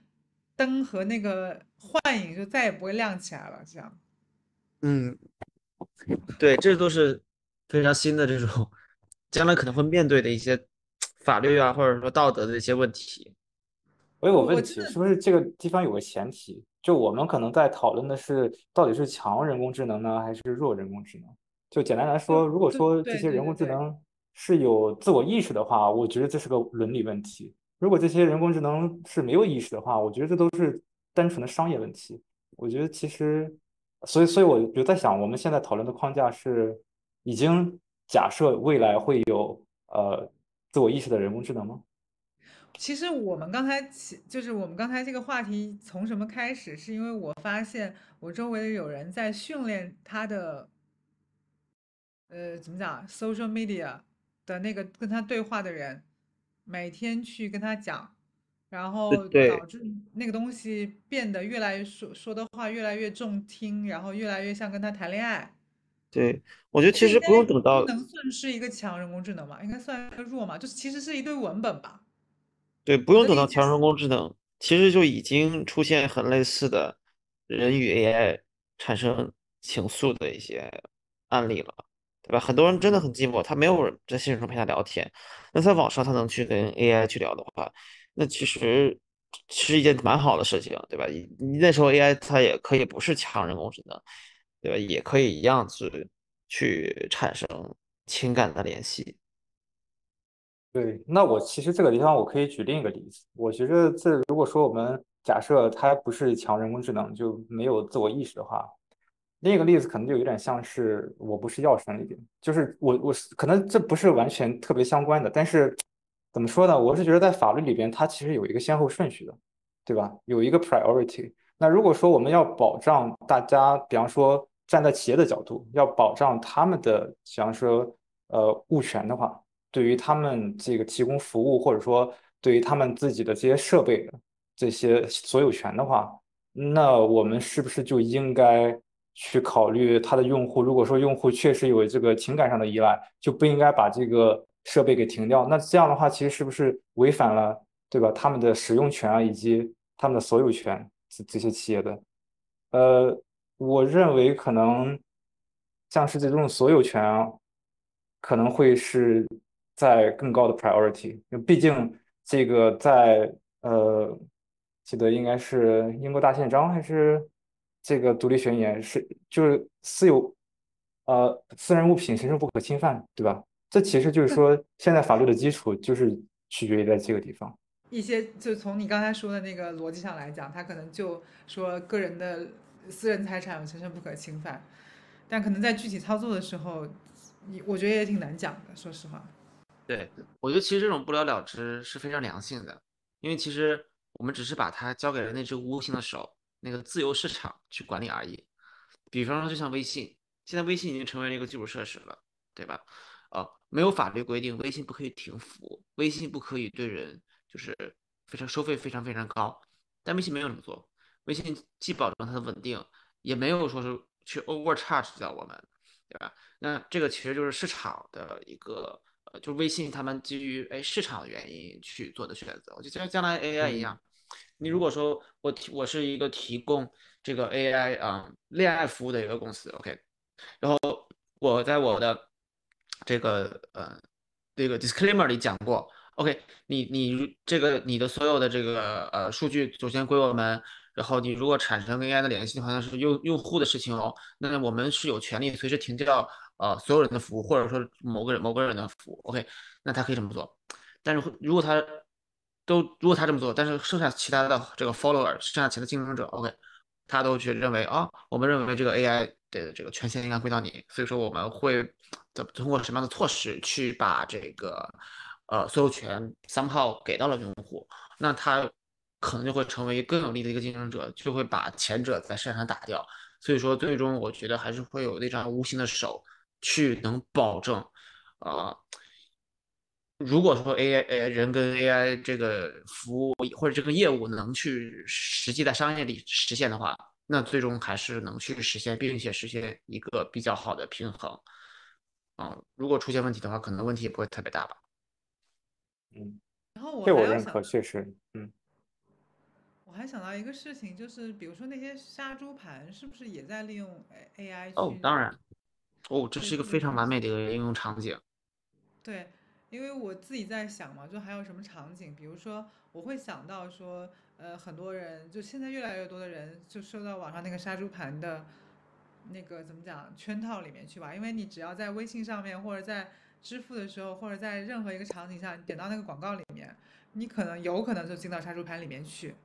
灯和那个幻影就再也不会亮起来了，这样。嗯，对，这都是非常新的这种，将来可能会面对的一些法律啊，或者说道德的一些问题。我有个问题，是不是这个地方有个前提？就我们可能在讨论的是，到底是强人工智能呢，还是弱人工智能？就简单来说，如果说这些人工智能是有自我意识的话，我觉得这是个伦理问题。如果这些人工智能是没有意识的话，我觉得这都是单纯的商业问题。我觉得其实，所以，所以我就在想，我们现在讨论的框架是已经假设未来会有呃自我意识的人工智能吗？其实我们刚才起就是我们刚才这个话题从什么开始？是因为我发现我周围有人在训练他的，呃，怎么讲？social media 的那个跟他对话的人。每天去跟他讲，然后导致那个东西变得越来越说说的话越来越中听，然后越来越像跟他谈恋爱。对，我觉得其实不用等到不能算是一个强人工智能嘛，应该算一个弱嘛，就是其实是一堆文本吧。对，不用等到强人工智能，其实就已经出现很类似的人与 AI 产生情愫的一些案例了。对吧？很多人真的很寂寞，他没有人在现实中陪他聊天。那在网上他能去跟 AI 去聊的话，那其实是一件蛮好的事情，对吧？你那时候 AI 它也可以不是强人工智能，对吧？也可以一样是去产生情感的联系。对，那我其实这个地方我可以举另一个例子。我觉得这如果说我们假设它不是强人工智能，就没有自我意识的话。另一个例子可能就有点像是我不是药神里边，就是我我是可能这不是完全特别相关的，但是怎么说呢？我是觉得在法律里边，它其实有一个先后顺序的，对吧？有一个 priority。那如果说我们要保障大家，比方说站在企业的角度，要保障他们的，比方说呃物权的话，对于他们这个提供服务，或者说对于他们自己的这些设备的这些所有权的话，那我们是不是就应该？去考虑他的用户，如果说用户确实有这个情感上的依赖，就不应该把这个设备给停掉。那这样的话，其实是不是违反了，对吧？他们的使用权啊，以及他们的所有权，这这些企业的，呃，我认为可能像是这种所有权啊，可能会是在更高的 priority。毕竟这个在呃，记得应该是英国大宪章还是？这个独立宣言是就是私有，呃，私人物品神圣不可侵犯，对吧？这其实就是说，现在法律的基础就是取决于在这个地方。一些就从你刚才说的那个逻辑上来讲，他可能就说个人的私人财产神圣不可侵犯，但可能在具体操作的时候，你我觉得也挺难讲的。说实话，对我觉得其实这种不了了之是非常良性的，因为其实我们只是把它交给了那只无形的手。那个自由市场去管理而已，比方说就像微信，现在微信已经成为了一个基础设施了，对吧？呃，没有法律规定微信不可以停服，微信不可以对人就是非常收费非常非常高，但微信没有这么做，微信既保证它的稳定，也没有说是去 overcharge 掉我们，对吧？那这个其实就是市场的一个，呃，就是微信他们基于哎市场的原因去做的选择，我就像将来 AI 一样。你如果说我提我是一个提供这个 AI 啊恋爱服务的一个公司，OK，然后我在我的这个呃这个 disclaimer 里讲过 OK，你你这个你的所有的这个呃数据首先归我们，然后你如果产生跟 AI 的联系的话，那是用用户的事情哦。那我们是有权利随时停掉呃所有人的服务，或者说某个人某个人的服务。OK，那他可以这么做。但是如果他都如果他这么做，但是剩下其他的这个 follower，剩下其他竞争者，OK，他都去认为啊，我们认为这个 AI 的这个权限应该归到你，所以说我们会怎通过什么样的措施去把这个呃所有权 somehow 给到了用户，那他可能就会成为更有利的一个竞争者，就会把前者在市场上打掉。所以说最终我觉得还是会有那张无形的手去能保证啊。如果说 AI 呃人跟 AI 这个服务或者这个业务能去实际在商业里实现的话，那最终还是能去实现，并且实现一个比较好的平衡。啊，如果出现问题的话，可能问题也不会特别大吧。嗯，然后我这我还要想认可，确实，嗯，我还想到一个事情，就是比如说那些杀猪盘是不是也在利用 A AI 哦，当然，哦，这是一个非常？完美的一个应用场景。对，因为我自己在想嘛，就还有什么场景，比如说我会想到说，呃，很多人就现在越来越多的人就受到网上那个杀猪盘的那个怎么讲圈套里面去吧，因为你只要在微信上面或者在支付的时候，或者在任何一个场景下，你点到那个广告里面，你可能有可能就进到杀猪盘里面去。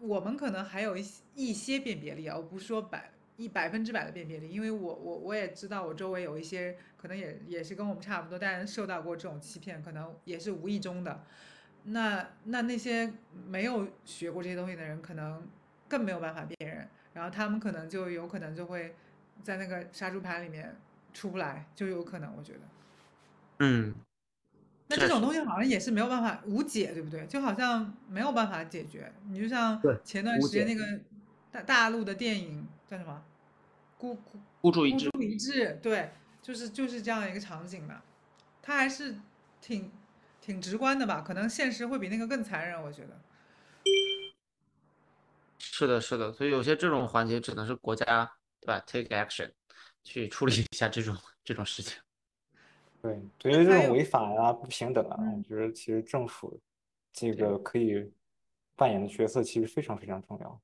我们可能还有一些一些辨别力啊，我不是说百一百分之百的辨别力，因为我我我也知道我周围有一些可能也也是跟我们差不多，但是受到过这种欺骗，可能也是无意中的。那那那些没有学过这些东西的人，可能更没有办法辨认，然后他们可能就有可能就会在那个杀猪盘里面出不来，就有可能，我觉得。嗯，那这，种东西好像也是没有办法无解，对不对？就好像没有办法解决。你就像，前段，时间那个大大陆的电影叫什么《孤孤孤注一掷。孤注一掷》，对，就是就是这样一个场景嘛。它还是挺挺直观的吧？可能现实会比那个更残忍，我觉得。是的，是的，所以有些这种环节只能是国家，对吧？take action 去处理一下这种这种事情。对，对于这种违法呀、不平等啊，我嗯，觉得其实政府这个可以扮演的角色其实非常非常重要。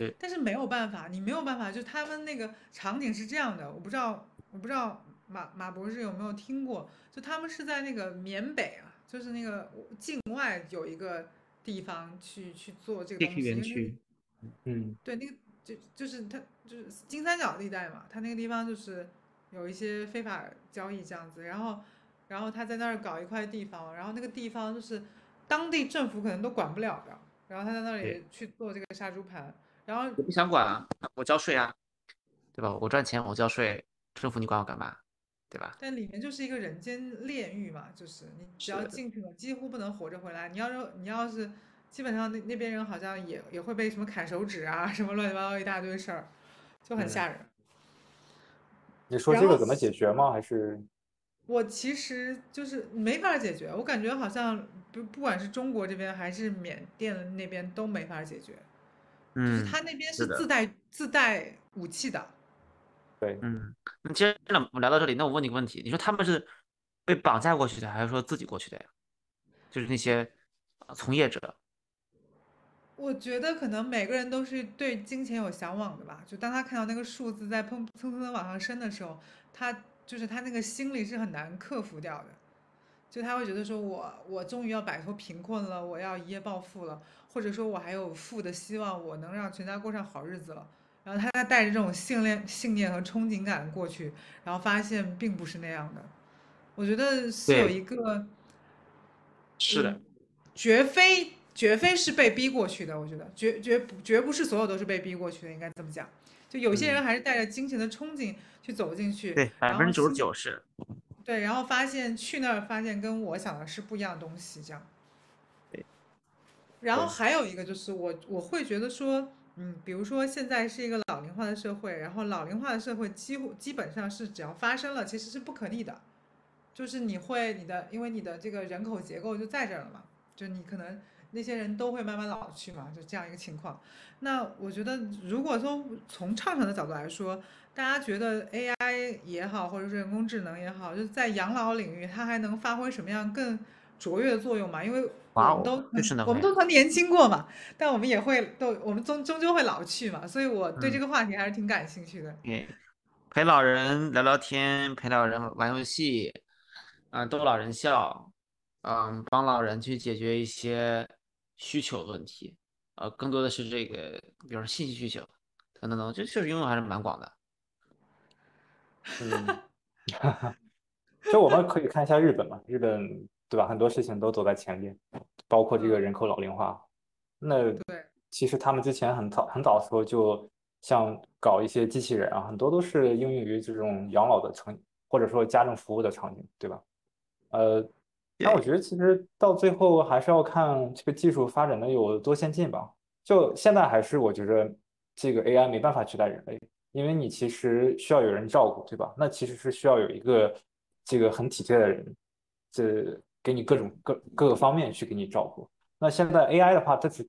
对，但是没有办法，你没有办法，就他们那个场景是这样的，我不知道，我不知道马马博士有没有听过，就他们是在那个缅北啊，就是那个境外有一个地方去去做这个东西，嗯，对那个就就是他就是金三角地带嘛，他那个地方就是有一些非法交易这样子，然后然后他在那儿搞一块地方，然后那个地方就是当地政府可能都管不了的，然后他在那，里去做这个杀猪盘。然后我不想管啊，我交税啊，对吧？我赚钱，我交税，政府你管我干嘛？对吧？但里面就是一个人间炼狱嘛，就是你只要，进去了，几乎不能活着回来。你要是你要是，基本上那那边人好像也也会被什么砍手指啊，什么乱七八糟一大堆事儿，就很嗯，吓人。你说这个怎么解决吗？还是我其实就是没法解决，我感觉好像不不管是中国这边还是缅甸那边都没法解决，就是嗯，他那边是自带自带武器的，对？嗯。那既然我们聊到这里，那我问你个问题，你说他们是被绑架过去的，还是说自己过去的呀？就是那些呃从业者，我觉得可能每个人都是对金钱有向往的吧。就当他看到那个数字在砰蹭蹭的往上升的时候，他就是他那个心理是很难克服掉的。就他会觉得说我我终于要摆脱贫困了，我要一夜暴富了，或者说我还有富的希望，我能让全家过上好日子了。然后他他带着这种信念、信念和憧憬感过去，然后发现并不是那样的。我觉得是有，一个嗯，是的，绝非绝非是被逼过去的，我觉得绝绝不绝不是所有都是被逼过去的，应该这么讲。就有些人嗯，还是带着金钱的憧憬去走进去，对，百分之九十九是，对，然后发现去那儿发现跟我想的是不一样的东西，这样。对然后，还有一个就是我我会觉得说，嗯，比如说现在是一个老龄化的社会，然后老龄化的社会几乎基本上是只要发生了，其实是不可逆的。就是你会你的，因为你的这个人口结构就在这儿了嘛，就你可能那些人都会慢慢老去嘛，就这样一个情况。那我觉得，如果说从畅想的角度来说，大家觉得 AI 也好，或者是人工智能也好，就是在养老领域，它还能发挥什么样更卓越的作用嘛，因为我们都我们都曾年轻过嘛，但我们也会都我们终终究会老去嘛，所以我对这嗯个话题还是挺感兴趣的。对，陪老人聊聊天，陪老人玩游戏，嗯、逗老人笑，嗯，帮老人去解决一些需求问题，呃，更多的是这个，比如说信息需求，等等等，这确实应用还是蛮广的。嗯，就我们可以看一下日本嘛，日本对吧？很多事情都走在前面，包括这个人口老龄化。那对，其实他们之前很早很早的时候，就像搞一些机器人啊，很多都是应用于这种养老的场景，或者说家政服务的场景，对吧？呃，那我觉得其实到最后还是要看这个技术发展的有多先进吧。就现在还是我觉得这个 AI 没办法取代人类。因为你其实需要有人照顾，对吧？那其实是需要有一个这个很体贴的人，这给你各种各各个方面去给你照顾。那现在 AI 的话，它只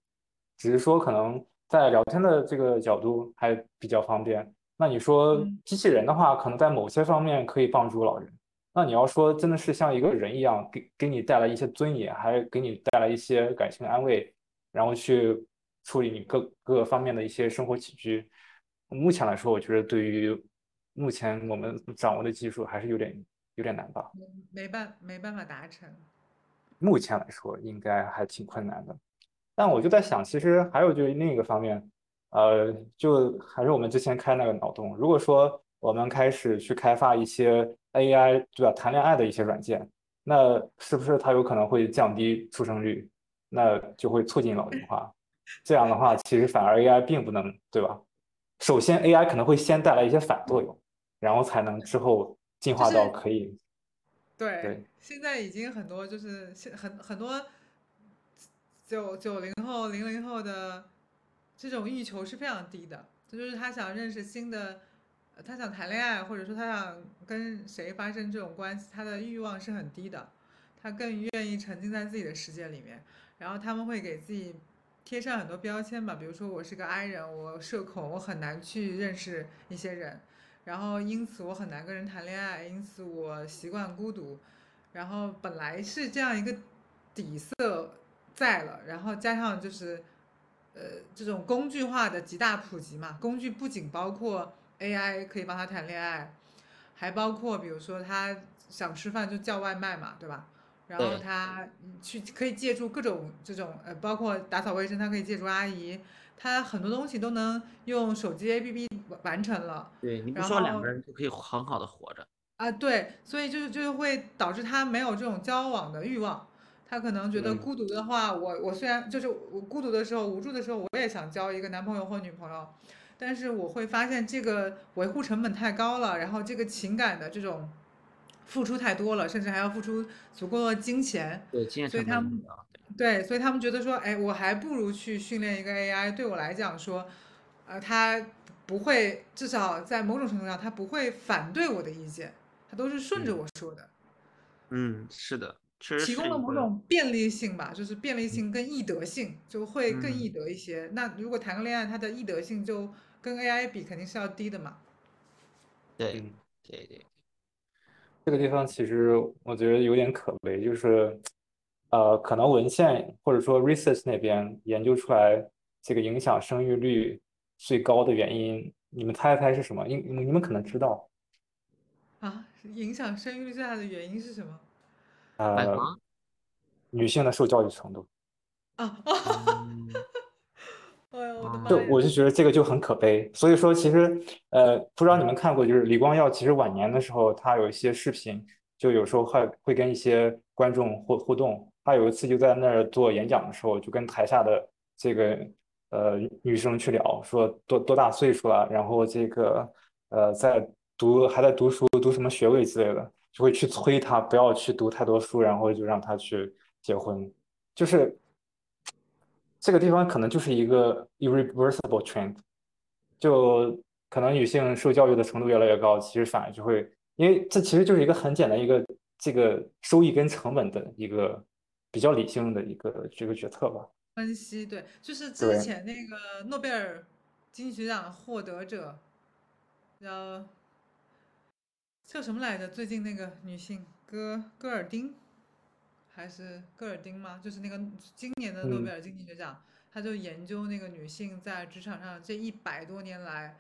只是说可能在聊天的这个角度还比较方便。那你说嗯机器人的话，可能在某些方面可以帮助老人。那你要说真的是像一个人一样，给给你带来一些尊严，还给你带来一些感情安慰，然后去处理你各各个方面的一些生活起居。目前来说，我觉得对于目前我们掌握的技术还是有点有点难吧。没办没办法达成。目前来说，应该还挺困难的。但我就在想，其实还有就是另一个方面，呃，就还是我们之前开那个脑洞。如果说我们开始去开发一些 AI 对吧，谈恋爱的一些软件，那是不是它有可能会降低出生率？那就会促进老龄化。这样的话，其实反而 AI 并不能，对吧？首先，AI 可能会先带来一些反作用，然后才能之后进化到可以。对，对现在已经很多就是现很很多九九零后、零零后的这种欲求是非常低的，这就是他想认识新的，呃他想谈恋爱，或者说他想跟谁发生这种关系，他的欲望是很低的，他更愿意沉浸在自己的世界里面，然后他们会给自己贴上很多标签吧，比如说我是个 I 人，我社恐，我很难去认识一些人，然后因此我很难跟人谈恋爱，因此我习惯孤独，然后本来是这样一个底色在了，然后加上就是呃这种工具化的极大普及嘛，工具不仅包括 AI 可以帮他谈恋爱，还包括比如说他想吃饭就叫外卖嘛，对吧？然后他嗯去可以借助各种这种呃，包括打扫卫生，他可以借助阿姨，他很多东西都能用手机 APP 完完成了。对，你不然说两个人就可以很好的活着。啊，对，所以就是就是会导致他没有这种交往的欲望。他可能觉得嗯孤独的话，我我虽然就是我孤独的时候、无助的时候，我也想交一个男朋友或女朋友，但是我会发现这个维护成本太高了，然后这个情感的这种付出太多了，甚至还要付出足够的金钱。对，金钱所以他们。对，所以他们觉得说，哎，我还不如去训练一个 AI，对我来讲说，呃，他不会，至少在某种程度上，他不会反对我的意见，他都是顺着嗯我说的，嗯，是的，确实提供了某种便利性吧，就是便利性跟易得性就会更易嗯得一些。那如果谈个恋爱，它的易得性就跟 AI 比肯定是要低的嘛。对嗯对对，这个地方其实我觉得有点可悲，就是，呃，可能文献或者说 research 那边研究出来这个影响生育率最高的原因，你们猜一猜是什么？你你们可能知道，啊，影响生育率最大的原因是什么？呃，房。女性的受教育程度。啊，嗯，哎呀，我的妈就！我就觉得这个就很可悲，所以说其实呃，不知道你们看过，就是李光耀其实晚年的时候，他有一些视频，就有时候会会跟一些观众互互动。他有一次就在那儿做演讲的时候，就跟台下的这个呃女生去聊，说多多大岁数了，然后这个呃在读还在读书，读什么学位之类的，就会去催他不要去读太多书，然后就让他去结婚，就是。这个地方可能就是一个 irreversible trend，就可能女性受教育的程度越来越高，其实反而就会，因为这其实就是一个很简单一个这个收益跟成本的一个比较理性的一个这个决策吧。分析对，就是之前那个诺贝尔经济学奖获得者，叫叫什么来着？最近那个女性戈戈尔丁，还是戈尔丁吗？就是那个今年的诺贝尔经济学奖，他就研究那个女性在职场上这一百多年来，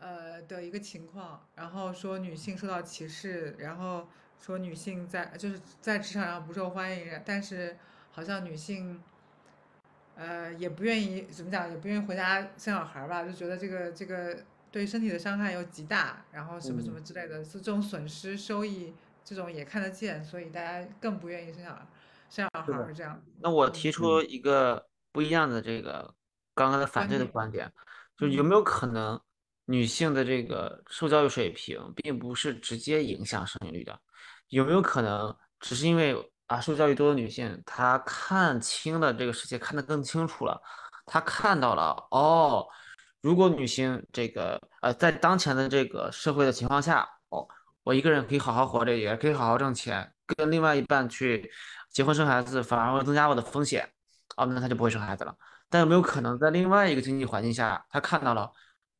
呃的一个情况，然后说女性受到歧视，然后说女性在就是在职场上不受欢迎，但是好像女性，呃也不愿意怎么讲，也不愿意回家生小孩吧，就觉得这个这个对身体的伤害又极大，然后什么什么之类的，是这种损失收益。这种也看得见，所以大家更不愿意生小孩，生小孩这样。那我提出一个不一样的这个刚刚的反对的观点，就有没有可能女性的这个受教育水平并不是直接影响生育率的？有没有可能只是因为啊受教育多的女性她看清了这个世界，看得更清楚了，她看到了哦，如果女性这个呃在当前的这个社会的情况下哦。我一个人可以好好活着，也可以好好挣钱，跟另外一半去结婚生孩子，反而会增加我的风险，哦，那他就不会生孩子了。但有没有可能在另外一个经济环境下，他看到了，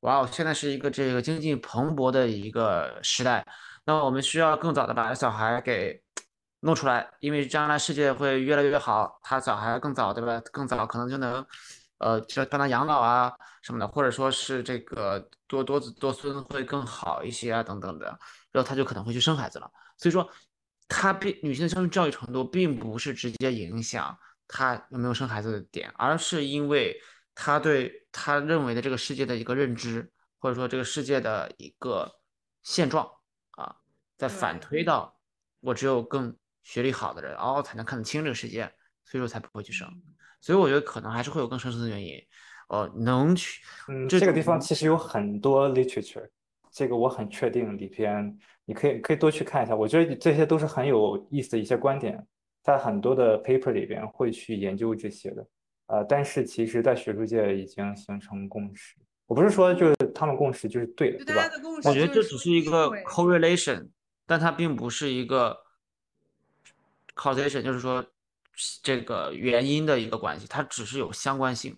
哇，现在是一个这个经济蓬勃的一个时代，那我们需要更早的把小孩给弄出来，因为将来世界会越来越好，他小孩更早，对吧？更早可能就能，呃，就帮他养老啊什么的，或者说是这个多多子多孙会更好一些啊，等等的。然后他就可能会去生孩子了，所以说，她并女性的生育教育程度并不是直接影响她有没有生孩子的点，而是因为她对她认为的这个世界的一个认知，或者说这个世界的一个现状啊，在反推到我只有更学历好的人，哦才能看得清这个世界，所以说才不会去生。所以我觉得可能还是会有更深层的原因，呃，能去，嗯，这个地方其实有很多 literature。这个我很确定，里边你可以可以多去看一下，我觉得这些都是很有意思的一些观点，在很多的 paper 里边会去研究这些的，呃，但是其实，在学术界已经形成共识。我不是说就是他们共识就是对的，对吧？我觉得这只是一个 correlation，但它并不是一个 causation，就是说这个原因的一个关系，它只是有相关性。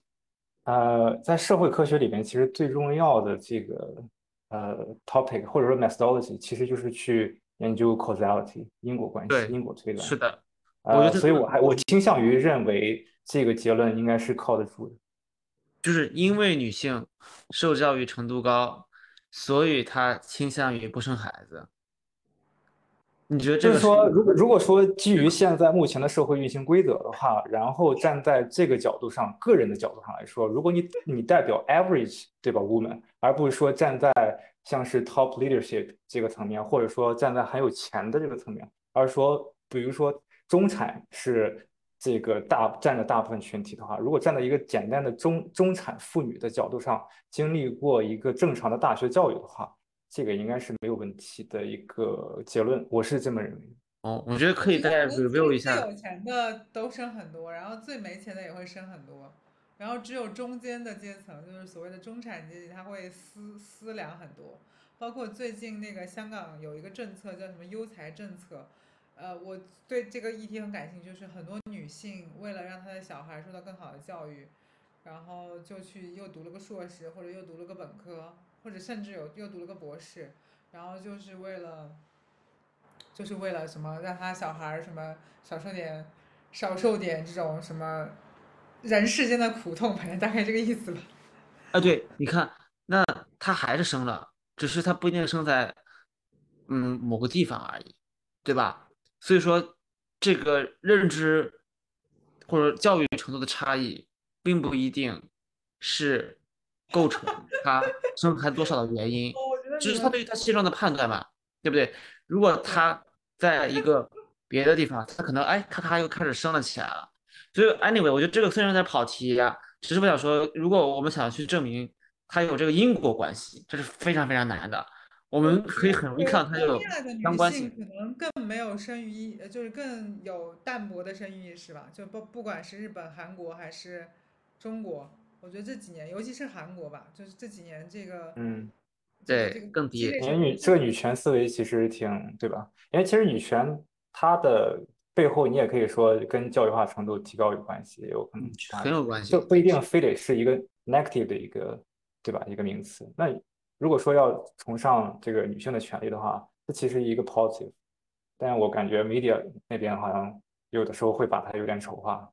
呃，在社会科学里面，其实最重要的这个。呃，topic 或者说 methodology 其实就是去研究 causality 因果关系、因果推断。是的，呃，所以我还我倾向于认为这个结论应该是靠得住的。就是因为女性受教育程度高，所以她倾向于不生孩子。你觉得就是说，如果如果说基于现在目前的社会运行规则的话，然后站在这个角度上，个人的角度上来说，如果你你代表 average 对吧，woman，而不是说站在像是 top leadership 这个层面，或者说站在很有钱的这个层面，而说比如说中产是这个大占着大部分群体的话，如果站在一个简单的中中产妇女的角度上，经历过一个正常的大学教育的话。这个应该是没有问题的一个结论，我是这么认为。哦，我觉得可以再 review 一下。最有钱的都生很多，然后最没钱的也会生很多，然后只有中间的阶层，就是所谓的中产阶级，他会思思量很多。包括最近那个香港有一个政策叫什么优才政策，呃，我对这个议题很感兴趣，就是很多女性为了让她的小孩受到更好的教育，然后就去又读了个硕士，或者又读了个本科。或者甚至有又读了个博士，然后就是为了，就是为了什么让他小孩儿什么少受点，少受点这种什么人世间的苦痛，反正大概这个意思吧。啊，对，你看，那他还是生了，只是他不一定生在嗯某个地方而已，对吧？所以说，这个认知或者教育程度的差异，并不一定是。构成他生孩子多少的原因，只是他对于他现状的判断嘛，对不对？如果他在一个别的地方，他可能哎咔咔又开始生了起来了。所以 anyway，我觉得这个虽然有点跑题呀，只是我想说，如果我们想去证明他有这个因果关系，这是非常非常难的。我们可以很容易看到它有相关性。可能更没有生育意，就是更有淡薄的生育意识吧。就不不管是日本、韩国还是中国。我觉得这几年，尤其是韩国吧，就是这几年这个，嗯，对，这个更低。因为女这个女权思维其实挺对吧？因为其实女权它的背后，你也可以说跟教育化程度提高有关系，也有可能很有关系，就不一定非得是一个 negative 的一个，对吧？一个名词。那如果说要崇尚这个女性的权利的话，这其实一个 positive，但我感觉 media 那边好像。有的时候会把它有点丑化。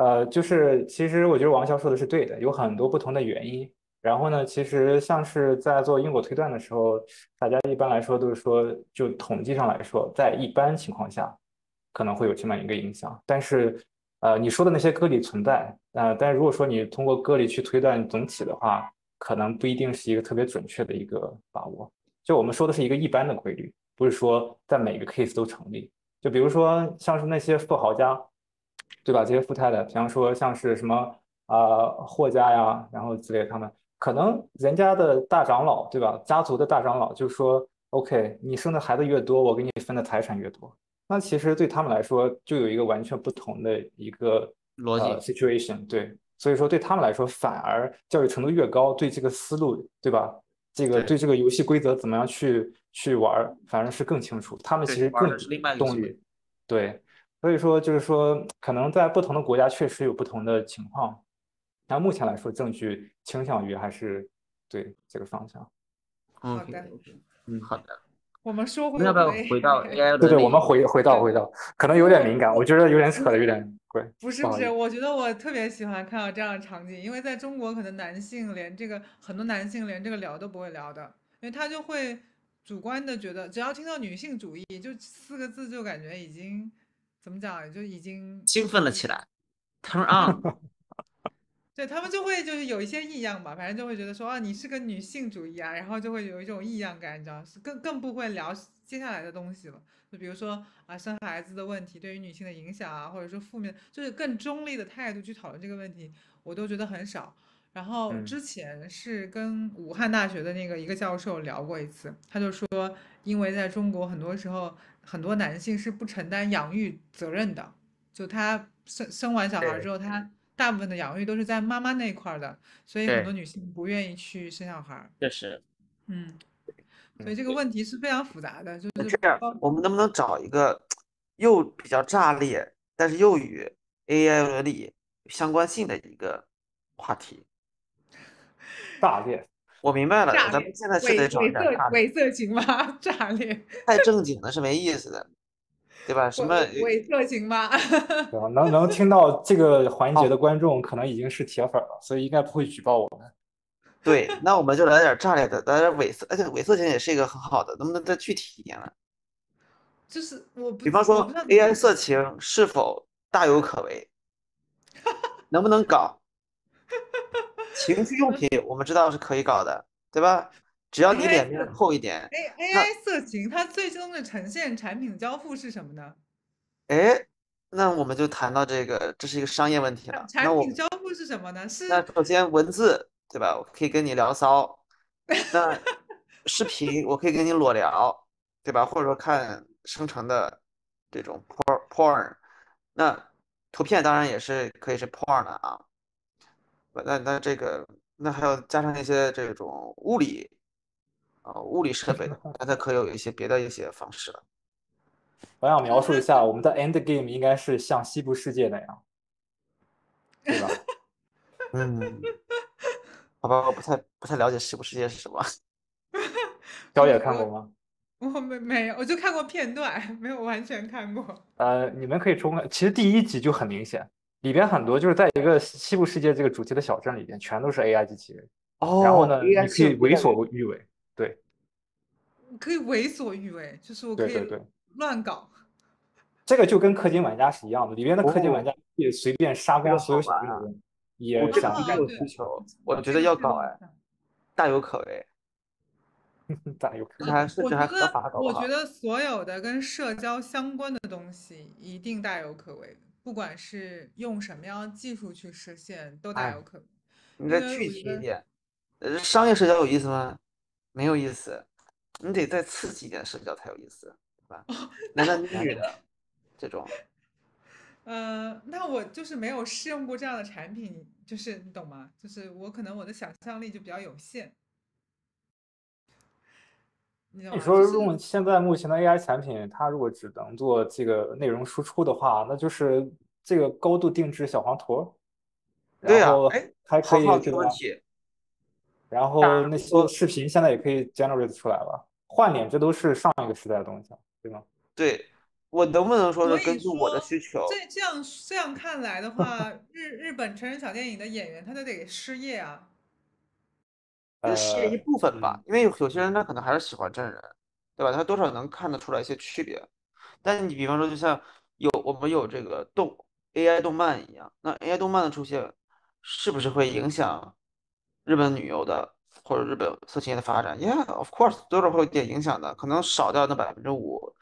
呃，就是其实我觉得王潇说的是对的，有很多不同的原因。然后呢，其实像是在做因果推断的时候，大家一般来说都是说，就统计上来说，在一般情况下可能会有这么一个影响。但是，呃，你说的那些个例存在，呃，但如果说你通过个例去推断总体的话，可能不一定是一个特别准确的一个把握。就我们说的是一个一般的规律，不是说在每个 case 都成立。就比如说像是那些富豪家，对吧？这些富太太，比方说像是什么啊霍家呀，然后之类他们。可能人家的大长老，对吧？家族的大长老就说：“OK，你生的孩子越多，我给你分的财产越多。”那其实对他们来说，就有一个完全不同的一个逻辑 situation。对，所以说对他们来说，反而教育程度越高，对这个思路，对吧？这个对这个游戏规则怎么样去去玩，反而是更清楚。他们其实更动力。对，所以说就是说，可能在不同的国家确实有不同的情况。但目前来说，证据倾向于还是对这个方向。好的，嗯，好的。我们说回要不要回到 AI？对对，我们回回到回到，可能有点敏感，我觉得有点扯的有点贵。不是不是，我觉得我特别喜欢看到这样的场景，因为在中国，可能男性连这个很多男性连这个聊都不会聊的，因为他就会主观的觉得，只要听到女性主义，就四个字就感觉已经怎么讲，就已经兴奋了起来，turn on。对他们就会就是有一些异样吧，反正就会觉得说啊，你是个女性主义啊，然后就会有一种异样感，你知道，是更更不会聊接下来的东西了。就比如说啊，生孩子的问题对于女性的影响啊，或者说负面，就是更中立的态度去讨论这个问题，我都觉得很少。然后之前是跟武汉大学的那个一个教授聊过一次，他就说，因为在中国很多时候很多男性是不承担养育责任的，就他生生完小孩之后他。大部分的养育都是在妈妈那一块的，所以很多女性不愿意去生小孩。确实，嗯，所以这个问题是非常复杂的。就是这样，我们能不能找一个又比较炸裂，但是又与 AI 伦理相关性的一个话题？炸裂，我明白了，咱们现在是得找一点伪色情吗？炸裂，太正经的是没意思的。对吧？什么伪色情吗？对吧？能能听到这个环节的观众可能已经是铁粉了，所以应该不会举报我们。对，那我们就来点炸裂的，来点伪色，而且伪色情也是一个很好的，能不能再具体一点呢？就是我，比方说 AI 色情是否大有可为？能不能搞？情趣用品我们知道是可以搞的，对吧？只要你脸面厚一点，A A I 色情它最终的呈现产品交付是什么呢？哎，那我们就谈到这个，这是一个商业问题了。产品交付是什么呢？是那首先文字对吧？我可以跟你聊骚，那视频我可以跟你裸聊，对吧？或者说看生成的这种 porn porn，那图片当然也是可以是 porn 的啊。那那这个那还要加上一些这种物理。呃，物理设备，它才可以有一些别的一些方式了。我想描述一下，我们的 end game 应该是像西部世界那样，对吧？嗯，好吧，我不太不太了解西部世界是什么。小野看过吗？我没没有，我就看过片段，没有完全看过。呃，你们可以重看，其实第一集就很明显，里边很多就是在一个西部世界这个主题的小镇里边，全都是 AI 机器人。哦。然后呢，你可以为所欲为。对，可以为所欲为，就是我可以乱搞。这个就跟氪金玩家是一样的，里边的氪金玩家可以随便杀光所有小人，也想干有需求。我觉得要搞哎，大有可为，大有可为。我觉得，我觉得所有的跟社交相关的东西一定大有可为，不管是用什么样技术去实现，都大有可为。你再具体一点。呃，商业社交有意思吗？没有意思，你得再刺激一点社交才有意思，对吧？男的女的 这种。呃，那我就是没有试用过这样的产品，就是你懂吗？就是我可能我的想象力就比较有限。你说用现在目前的 AI 产品，它如果只能做这个内容输出的话，那就是这个高度定制小黄图。对呀，哎，还可以这个。然后那些视频现在也可以 generate 出来了，换脸这都是上一个时代的东西，对吗？对，我能不能说是根据我的需求？这这样这样看来的话，日日本成人小电影的演员他就得失业啊。这是一呃部分吧，因为有有些人他可能还是喜欢真人，对吧？他多少能看得出来一些区别。但是你比方说，就像有我们有这个动 AI 动漫一样，那 AI 动漫的出现，是不是会影响日本女优的或者日本色情业的发展？Yeah，of course，多少会有点影响的，可能少掉那百分之五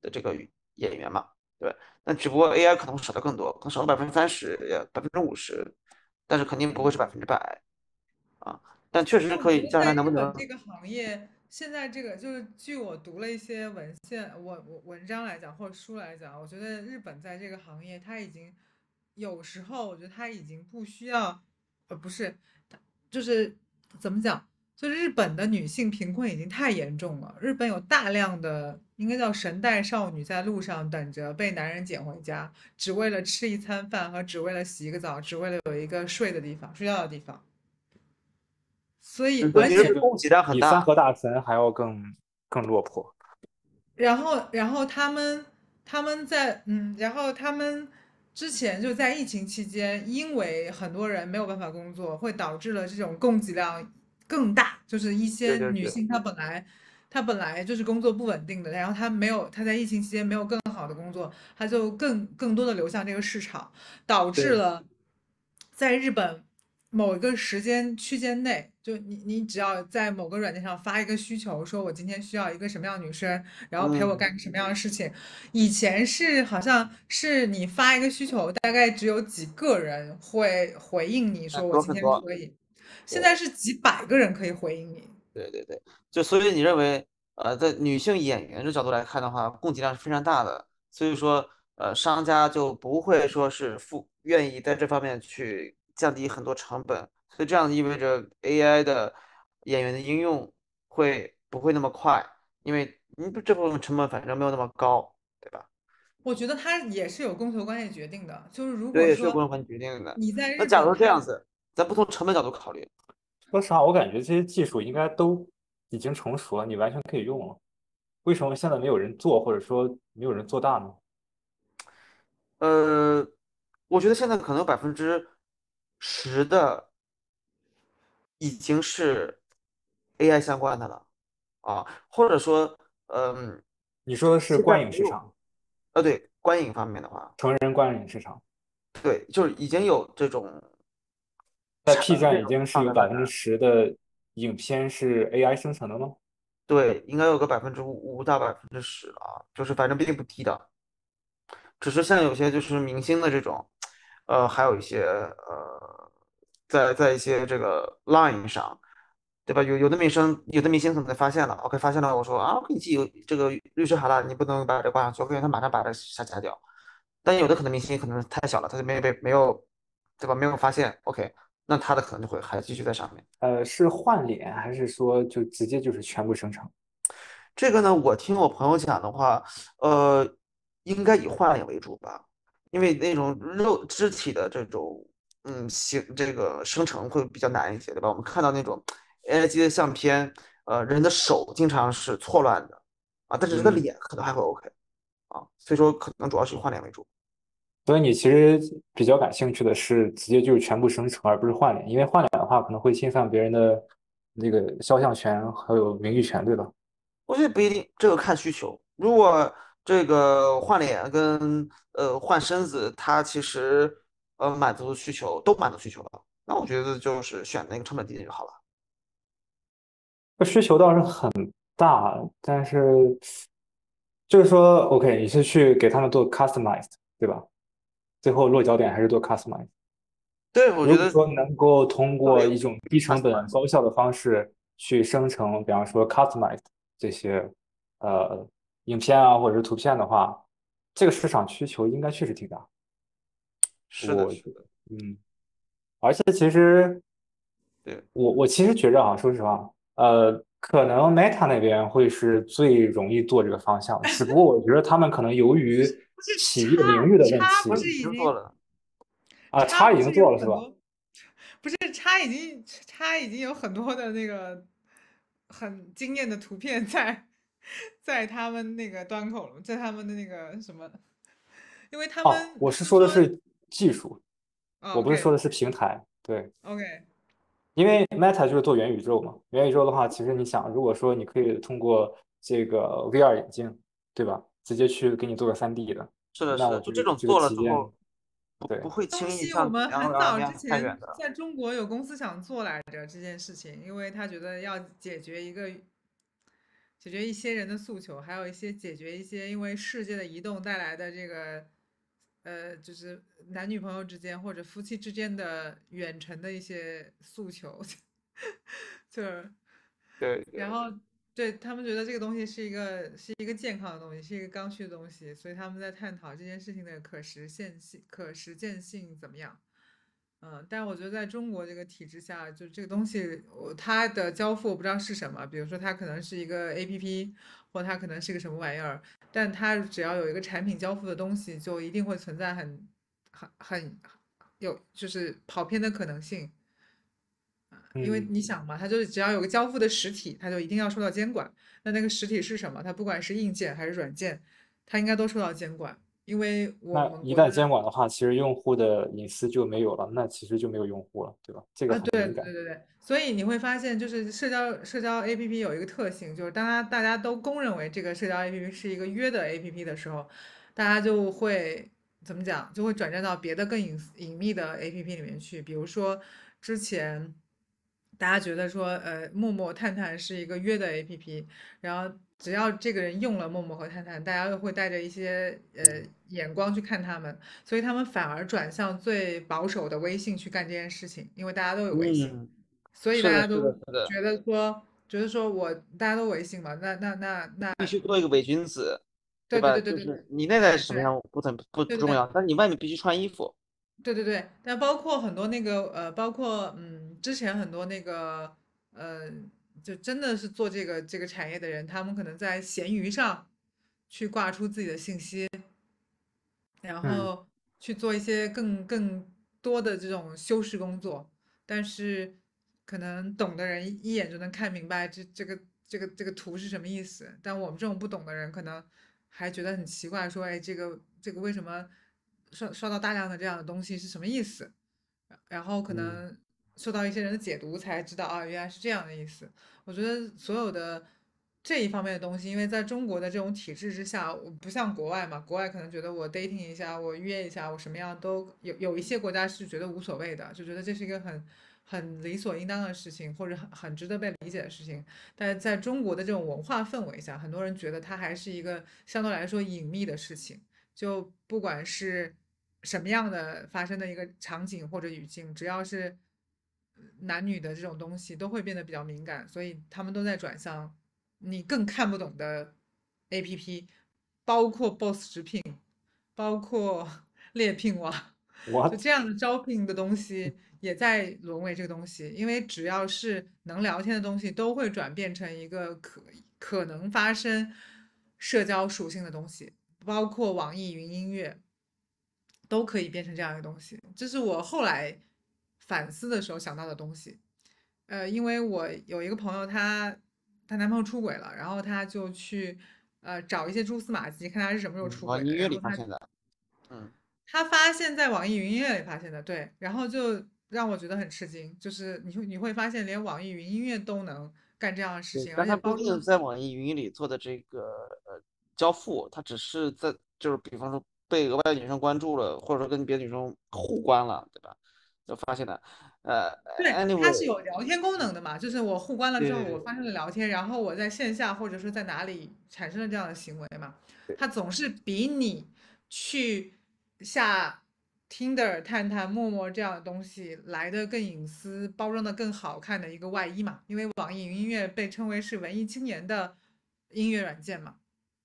的这个演员嘛，对吧？那只不过 AI 可能会少掉更多，可能少了百分之三十，也百分之五十，但是肯定不会是百分之百啊。但确实可以，将来能不能这个行业，现在这个就是据我读了一些文献、文文文章来讲，或者书来讲，我觉得日本在这个行业，它已经有时候，我觉得它已经不需要，呃，不是，就是怎么讲，就日本的女性贫困已经太严重了。日本有大量的应该叫神代少女在路上等着被男人捡回家，只为了吃一餐饭和只为了洗一个澡，只为了有一个睡的地方、睡觉的地方。所以，嗯而且供给量很大比三河大神还要更更落魄。然后，然后他们他们在嗯，然后他们之前就在疫情期间，因为很多人没有办法工作，会导致了这种供给量更大，就是一些女性她本来她本来就是工作不稳定的，然后她没有她在疫情期间没有更好的工作，她就更更多的流向这个市场，导致了在日本某一个时间区间内，就你你只要在某个软件上发一个需求，说我今天需要一个什么样的女生，然后陪我嗯干个什么样的事情。以前是好像是你发一个需求，大概只有几个人会回应你说我今天可以，现在是几百个人可以回应你。对对对，就所以你认为，呃，在女性演员的角度来看的话，供给量是非常大的，所以说，呃，商家就不会说是付愿意在这方面去降低很多成本，所以这样意味着 AI 的演员的应用会不会那么快？因为你不这部分成本反正没有那么高，对吧？我觉得它也是有供求关系决定的，就是如果对，是说共同环决定的。你在那假如这样子，咱不从成本角度考虑，说实话，我感觉这些技术应该都已经成熟了，你完全可以用了。为什么现在没有人做，或者说没有人做大呢？呃，我觉得现在可能有百分之十的已经是 AI 相关的了啊，或者说，嗯，你说的是观影市场，呃，对，观影方面的话，成人观影市场，对，就是已经有这种在产 P 站已经是有百分之十的影片是 AI 生成的吗？对，应该有个百分之五到百分之十啊，就是反正并不低的。只是像有些就是明星的这种，呃，还有一些呃，在在一些这个 Line 上，对吧？有有的明星有的明星可能发现了，OK 发现了，我说啊，我给你寄有这个律师函了，你不能把这个挂上去，OK，他马上把这下架掉。但有的可能明星可能太小了，他就没被没有，对吧？没有发现，OK，那他的可能就会还继续在上面。呃，是换脸还是说就直接就是全部生成？这个呢，我听我朋友讲的话，呃，应该以换脸为主吧，因为那种肉肢体的这种，嗯，形这个生成会比较难一些，对吧？我们看到那种 AI 机的相片，呃，人的手经常是错乱的啊，但是人的嗯脸可能还会 OK 啊，所以说可能主要是以换脸为主。所以你其实比较感兴趣的是直接就是全部生成，而不是换脸，因为换脸的话可能会侵犯别人的那个肖像权还有名誉权，对吧？我觉得不一定，这个看需求。如果这个换脸跟呃换身子，它其实呃满足需求都满足需求了，那我觉得就是选那个成本低的就好了。这需求倒是很大，但是就是说，OK，你是去给他们做 customized，对吧？最后落脚点还是做 customized。对，我觉得说能够通过一种低成本高效的方式去生成，比方说 customized 这些呃影片啊或者是图片的话，这个市场需求应该确实挺大。是的，我是的，嗯，而且其实对，我我其实觉着啊，说实话，呃，可能 Meta 那边会是最容易做这个方向，只不过我觉得他们可能由于企业名誉的问题已是已经经做了，啊，叉叉已经做了是吧？不是叉已经叉已经有很多的那个很惊艳的图片在 在他们那个端口了，在他们的那个什么，因为他哦们，我是说的是技术，哦我不是说的是平台。对，OK，因为 Meta 就是做元宇宙嘛，元宇宙的话，其实你想，如果说你可以通过这个 VR 眼镜，对吧，直接去给你做个 3D 的，是的，是的，那我就这种做了之后，不对不会轻易东西我们很早之前。在中国有公司想做来着这件事情，因为他觉得要解决一个解决一些人的诉求，还有一些解决一些因为世界的移动带来的这个呃，就是男女朋友之间或者夫妻之间的远程的一些诉求，就是对，对然后对他们觉得这个东西是一个是一个健康的东西，是一个刚需的东西，所以他们在探讨这件事情的可实现性、可实践性怎么样。嗯，但我觉得在中国这个体制下，就这个东西，我它的交付我不知道是什么，比如说它可能是一个 APP，或它可能是个什么玩意儿，但它只要有一个产品交付的东西，就一定会存在很很很有就是跑偏的可能性。因为嗯你想嘛，它就是只要有个交付的实体，它就一定要受到监管。那那个实体是什么？它不管是硬件还是软件，它应该都受到监管。因为我那一旦监管的话，其实用户的隐私就没有了，那其实就没有用户了，对吧？这个对。对对对，所以你会发现，就是社交社交 APP 有一个特性，就是当它大家都公认为这个社交 APP 是一个约的 APP 的时候，大家就会怎么讲，就会转战到别的更隐私隐秘的 APP 里面去。比如说之前大家觉得说，呃，陌陌、探探是一个约的 APP，然后只要这个人用了陌陌和探探，大家又会带着一些呃眼光去看他们，所以他们反而转向最保守的微信去干这件事情，因为大家都有微信，嗯，所以大家都觉得说，觉得说我大家都微信嘛，那那那那必须做一个伪君子，对吧？对对对对就是你内在是什么对样不怎不不重要，但你外面必须穿衣服。对对对，但包括很多那个呃，包括嗯，之前很多那个呃，就真的是做这个这个产业的人，他们可能在闲鱼上去挂出自己的信息，然嗯。后去做一些更更多的这种修饰工作，但是可能懂的人一眼就能看明白这这个这个这个图是什么意思，但我们这种不懂的人可能还觉得很奇怪，说哎，这个这个为什么刷刷到大量的这样的东西是什么意思？然后可嗯。能受到一些人的解读才知道啊，原来是这样的意思。我觉得所有的这一方面的东西，因为在中国的这种体制之下，我不像国外嘛，国外可能觉得我 dating 一下，我约一下，我什么样都有。有一些国家是觉得无所谓的，就觉得这是一个很很理所应当的事情，或者很很值得被理解的事情。但是在中国的这种文化氛围下，很多人觉得它还是一个相对来说隐秘的事情。就不管是什么样的发生的一个场景或者语境，只要是男女的这种东西，都会变得比较敏感，所以他们都在转向你更看不懂的 APP，包括 Boss 直聘，包括 猎聘网，就？这样的招聘的东西也在沦为这个东西，因为只要是能聊天的东西，都会转变成一个可可能发生社交属性的东西，包括网易云音乐，都可以变成这样一个东西。这是我后来反思的时候想到的东西。呃，因为我有一个朋友她，她男朋友出轨了，然后她就去呃找一些蛛丝马迹，看他是什么时候出轨的，往音乐里发现的。嗯，他发现在网易云音乐里发现的，对，然后就让我觉得很吃惊，就是你会你会发现连网易云音乐都能干这样的事情，而且包括在网易云里做的这个呃交付，他只是在就是比方说被额外的女生关注了，或者说跟别的女生互关了，对吧？就发现了，呃对，它是，anyway，有聊天功能的嘛，就是我互关了之后，我发生了聊天，然后我在线下或者说在哪里产生了这样的行为嘛，它总是比你去下 Tinder、探探、陌陌这样的东西来的更隐私、包装的更好看的一个外衣嘛，因为网易云音乐被称为是文艺青年的音乐软件嘛。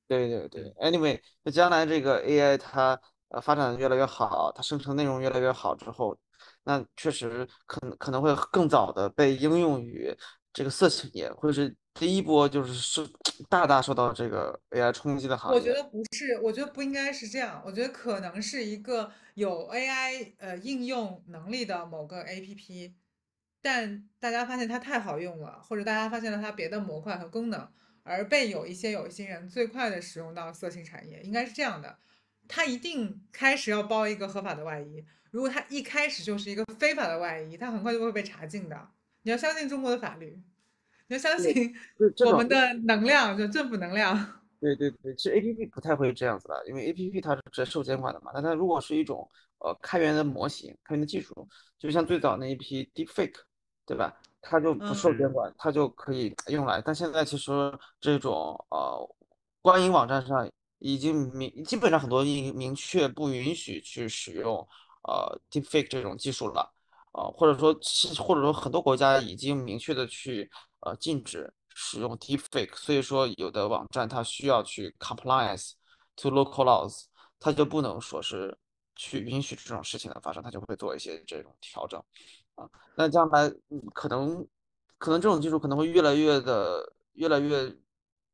对对对，anyway，那将来这个 AI 它呃发展的越来越好，它生成内容越来越好之后，那确实可能可能会更早的被应用于这个色情业，或者是第一波就是受大大受到这个 AI 冲击的行业。我觉得不是，我觉得不应该是这样。我觉得可能是一个有 AI 呃应用能力的某个 APP，但大家发现它太好用了，或者大家发现了它别的模块和功能，而被有一些有心人最快的使用到色情产业，应该是这样的。他一定开始要包一个合法的外衣，如果他一开始就是一个非法的外衣，他很快就会被查禁的。你要相信中国的法律，你要相信我们的能量，就政府能量。对对对，其实 A P P 不太会这样子的，因为 A P P 它是受监管的嘛。但它如果是一种呃开源的模型、开源的技术，就像最早那一批 Deepfake，对吧？它就不受监管，它就可以用来。但现在其实这种呃观影网站上已经明基本上很多明明确不允许去使用呃 Deepfake 这种技术了，啊，或者说是或者说很多国家已经明确的去呃禁止。使用 deepfake，所以说有的网站它需要去 compliance to local laws，它就不能说是去允许这种事情的发生，它就会做一些这种调整啊。那将来可能可能这种技术可能会越来越的越来越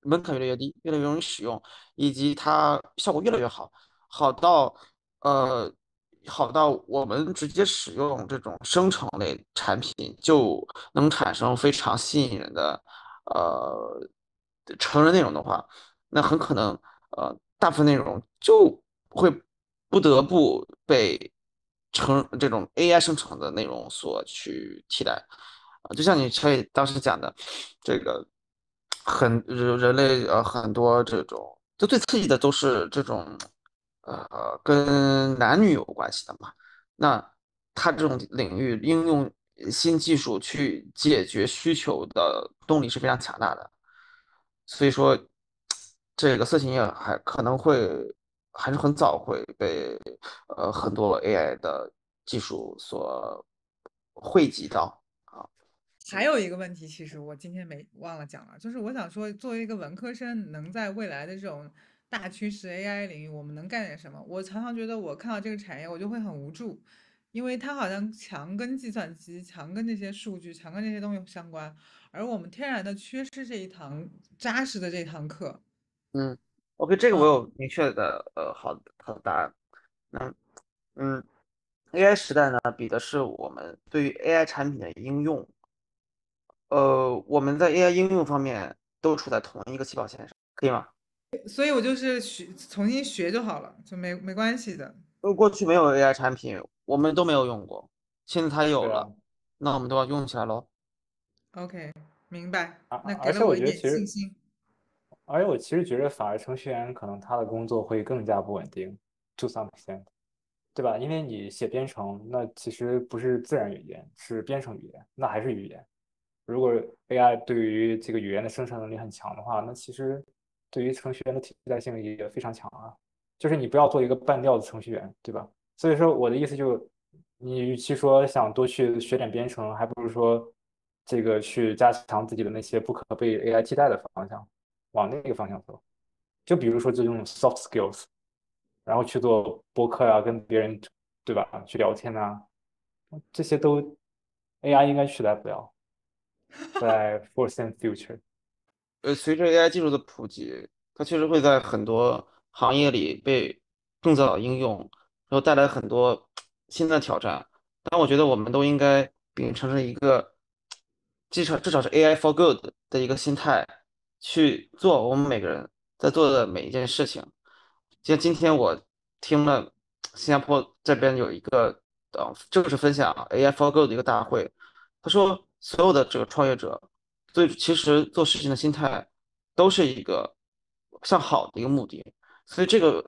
门槛越来越低，越来越容易使用，以及它效果越来越好，好到呃好到我们直接使用这种生成类产品就能产生非常吸引人的。呃，成人内容的话，那很可能呃，大部分内容就会不得不被成这种 AI 生成的内容所去替代啊。就像你可以当时讲的，这个很人人类呃很多这种，就最刺激的都是这种呃跟男女有关系的嘛。那它这种领域应用。新技术去解决需求的动力是非常强大的，所以说，这个色情业还可能会还是很早会被呃很多 AI 的技术所汇集到。还有一个问题，其实我今天没忘了讲了，就是我想说，作为一个文科生，能在未来的这种大趋势 AI 领域，我们能干点什么？我常常觉得，我看到这个产业，我就会很无助。因为它好像强跟计算机、强跟这些数据、强跟这些东西相关，而我们天然的缺失这一堂扎实的这堂课。嗯，OK，这个我有明确的呃好好的答案。那嗯，AI 时代呢，比的是我们对于 AI 产品的应用。呃，我们在 AI 应用方面都处在同一个起跑线上，可以吗？所以我就是学重新学就好了，就没没关系的。呃，过去没有 AI 产品。我们都没有用过，现在它有了，那我们都要用起来喽。OK，明白。那而且我觉得其实，而且我其实觉得反而程序员可能他的工作会更加不稳定，to some extent，对吧？因为你写编程，那其实不是自然语言，是编程语言，那还是语言。如果 AI 对于这个语言的生成能力很强的话，那其实对于程序员的替代性也非常强啊。就是你不要做一个半吊子程序员，对吧？所以说，我的意思就，你与其说想多去学点编程，还不如说，这个去加强自己的那些不可被 AI 替代的方向，往那个方向走。就比如说这种 soft skills，然后去做播客呀，跟别人，对吧？去聊天啊，这些都 AI 应该取代不了，在 foreseen future。呃，随着 AI 技术的普及，它确实会在很多行业里被更早应用。然后带来很多新的挑战，但我觉得我们都应该秉承着一个至少至少是 AI for good 的一个心态去做我们每个人在做的每一件事情。像今天我听了新加坡这边有一个呃正式分享 AI for good 的一个大会，他说所有的这个创业者最其实做事情的心态都是一个向好的一个目的，所以这个。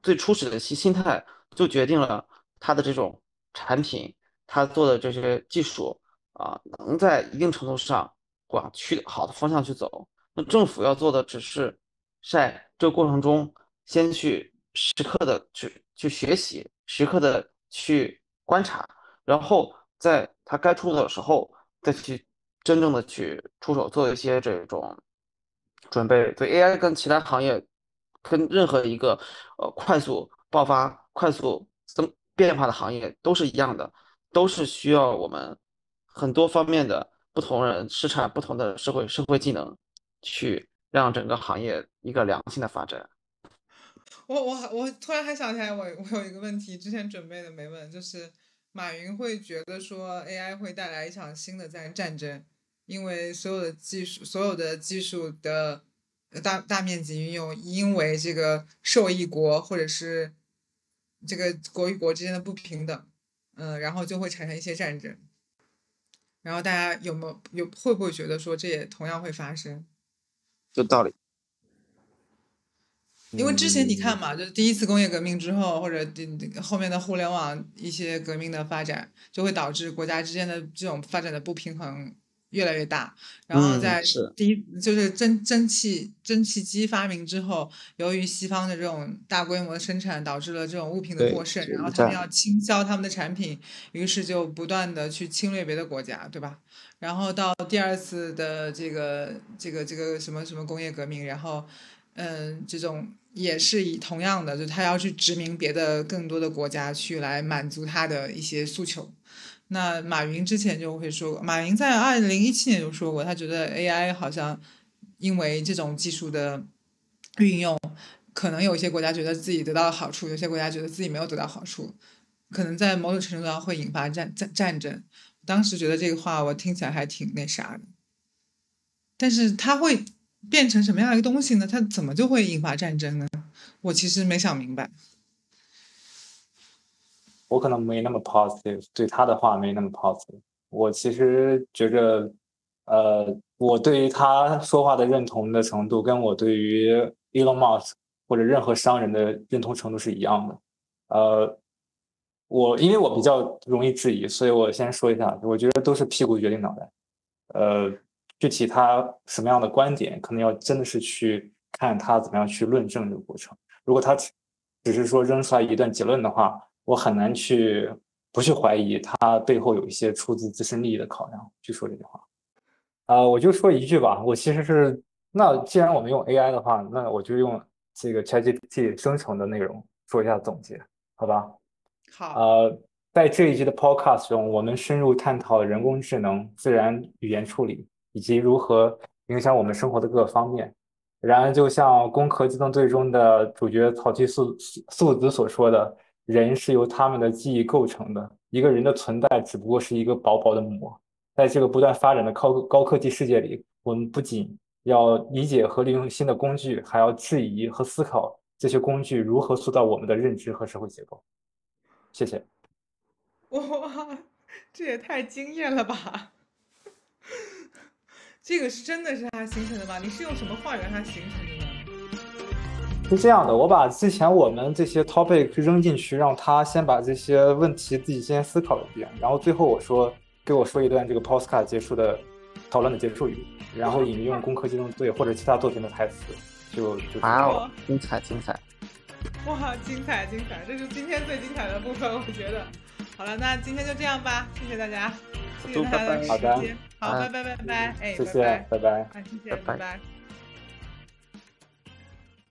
最初始的心心态就决定了他的这种产品，他做的这些技术啊，能在一定程度上往去好的方向去走。那政府要做的只是在这个过程中，先去时刻的去去学习，时刻的去观察，然后在他该出手的时候，再去真正的去出手做一些这种准备。对 AI 跟其他行业。跟任何一个呃快速爆发、快速增变化的行业都是一样的，都是需要我们很多方面的不同人、市场不同的社会社会技能，去让整个行业一个良性的发展。我我我突然还想起来，我我有一个问题，之前准备的没问，就是马云会觉得说 AI 会带来一场新的战战争，因为所有的技术，所有的技术的大大面积运用，因为这个受益国或者是这个国与国之间的不平等，嗯，然后就会产生一些战争。然后大家有没有有会不会觉得说这也同样会发生？有道理。因为之前你看嘛，就是第一次工业革命之后，或者第后面的互联网一些革命的发展，就会导致国家之间的这种发展的不平衡越来越大。然后在第一就是蒸蒸汽蒸汽机发明之后，由于西方的这种大规模的生产，导致了这种物品的过剩，然后他们要倾销他们的产品，于是就不断的去侵略别的国家，对吧？然后到第二次的这个这个这个什么什么工业革命，然后。嗯，这种也是以同样的，就他要去殖民别的更多的国家去来满足他的一些诉求。那马云之前就会说过，马云在二零一七年就说过，他觉得 AI 好像因为这种技术的运用，可能有一些国家觉得自己得到了好处，有些国家觉得自己没有得到好处，可能在某种程度上会引发战战战争。当时觉得这个话我听起来还挺那啥的，但是他会。变成什么样一个东西呢？它怎么就会引发战争呢？我其实没想明白。我可能没那么 positive，对他的话没那么 positive。我其实觉着，呃，我对于他说话的认同的程度，跟我对于 Elon Musk 或者任何商人的认同程度是一样的。呃，我因为我比较容易质疑，所以我先说一下，我觉得都是屁股决定脑袋。呃。具体他什么样的观点，可能要真的是去看他怎么样去论证这个过程。如果他只是说扔出来一段结论的话，我很难去不去怀疑他背后有一些出自自身利益的考量去说这句话。啊，我就说一句吧，我其实是那既然我们用 AI 的话，那我就用这个 ChatGPT 生成的内容做一下总结，好吧？好。呃，在这一集的 Podcast 中，我们深入探讨人工智能、自然语言处理。以及如何影响我们生活的各个方面。然而，就像《攻壳机动队》中的主角草剃素素子所说的：“人是由他们的记忆构成的。一个人的存在只不过是一个薄薄的膜。”在这个不断发展的高高科技世界里，我们不仅要理解和利用新的工具，还要质疑和思考这些工具如何塑造我们的认知和社会结构。谢谢。哇，这也太惊艳了吧！这个是真的是它形成的吗？你是用什么话语让它形成的呢？是这样的，我把之前我们这些 topic 扔进去，让他先把这些问题自己先思考一遍，然后最后我说给我说一段这个 postcard 结束的讨论的结束语，然后引用《攻壳机动队》或者其他作品的台词，就就哇哦，精彩精彩！哇，精彩精彩！这是今天最精彩的部分，我觉得。好了，那今天就这样吧，谢谢大家，谢谢大家的时间，好，拜拜拜拜，哎，谢谢，拜拜，哎，谢谢，拜拜。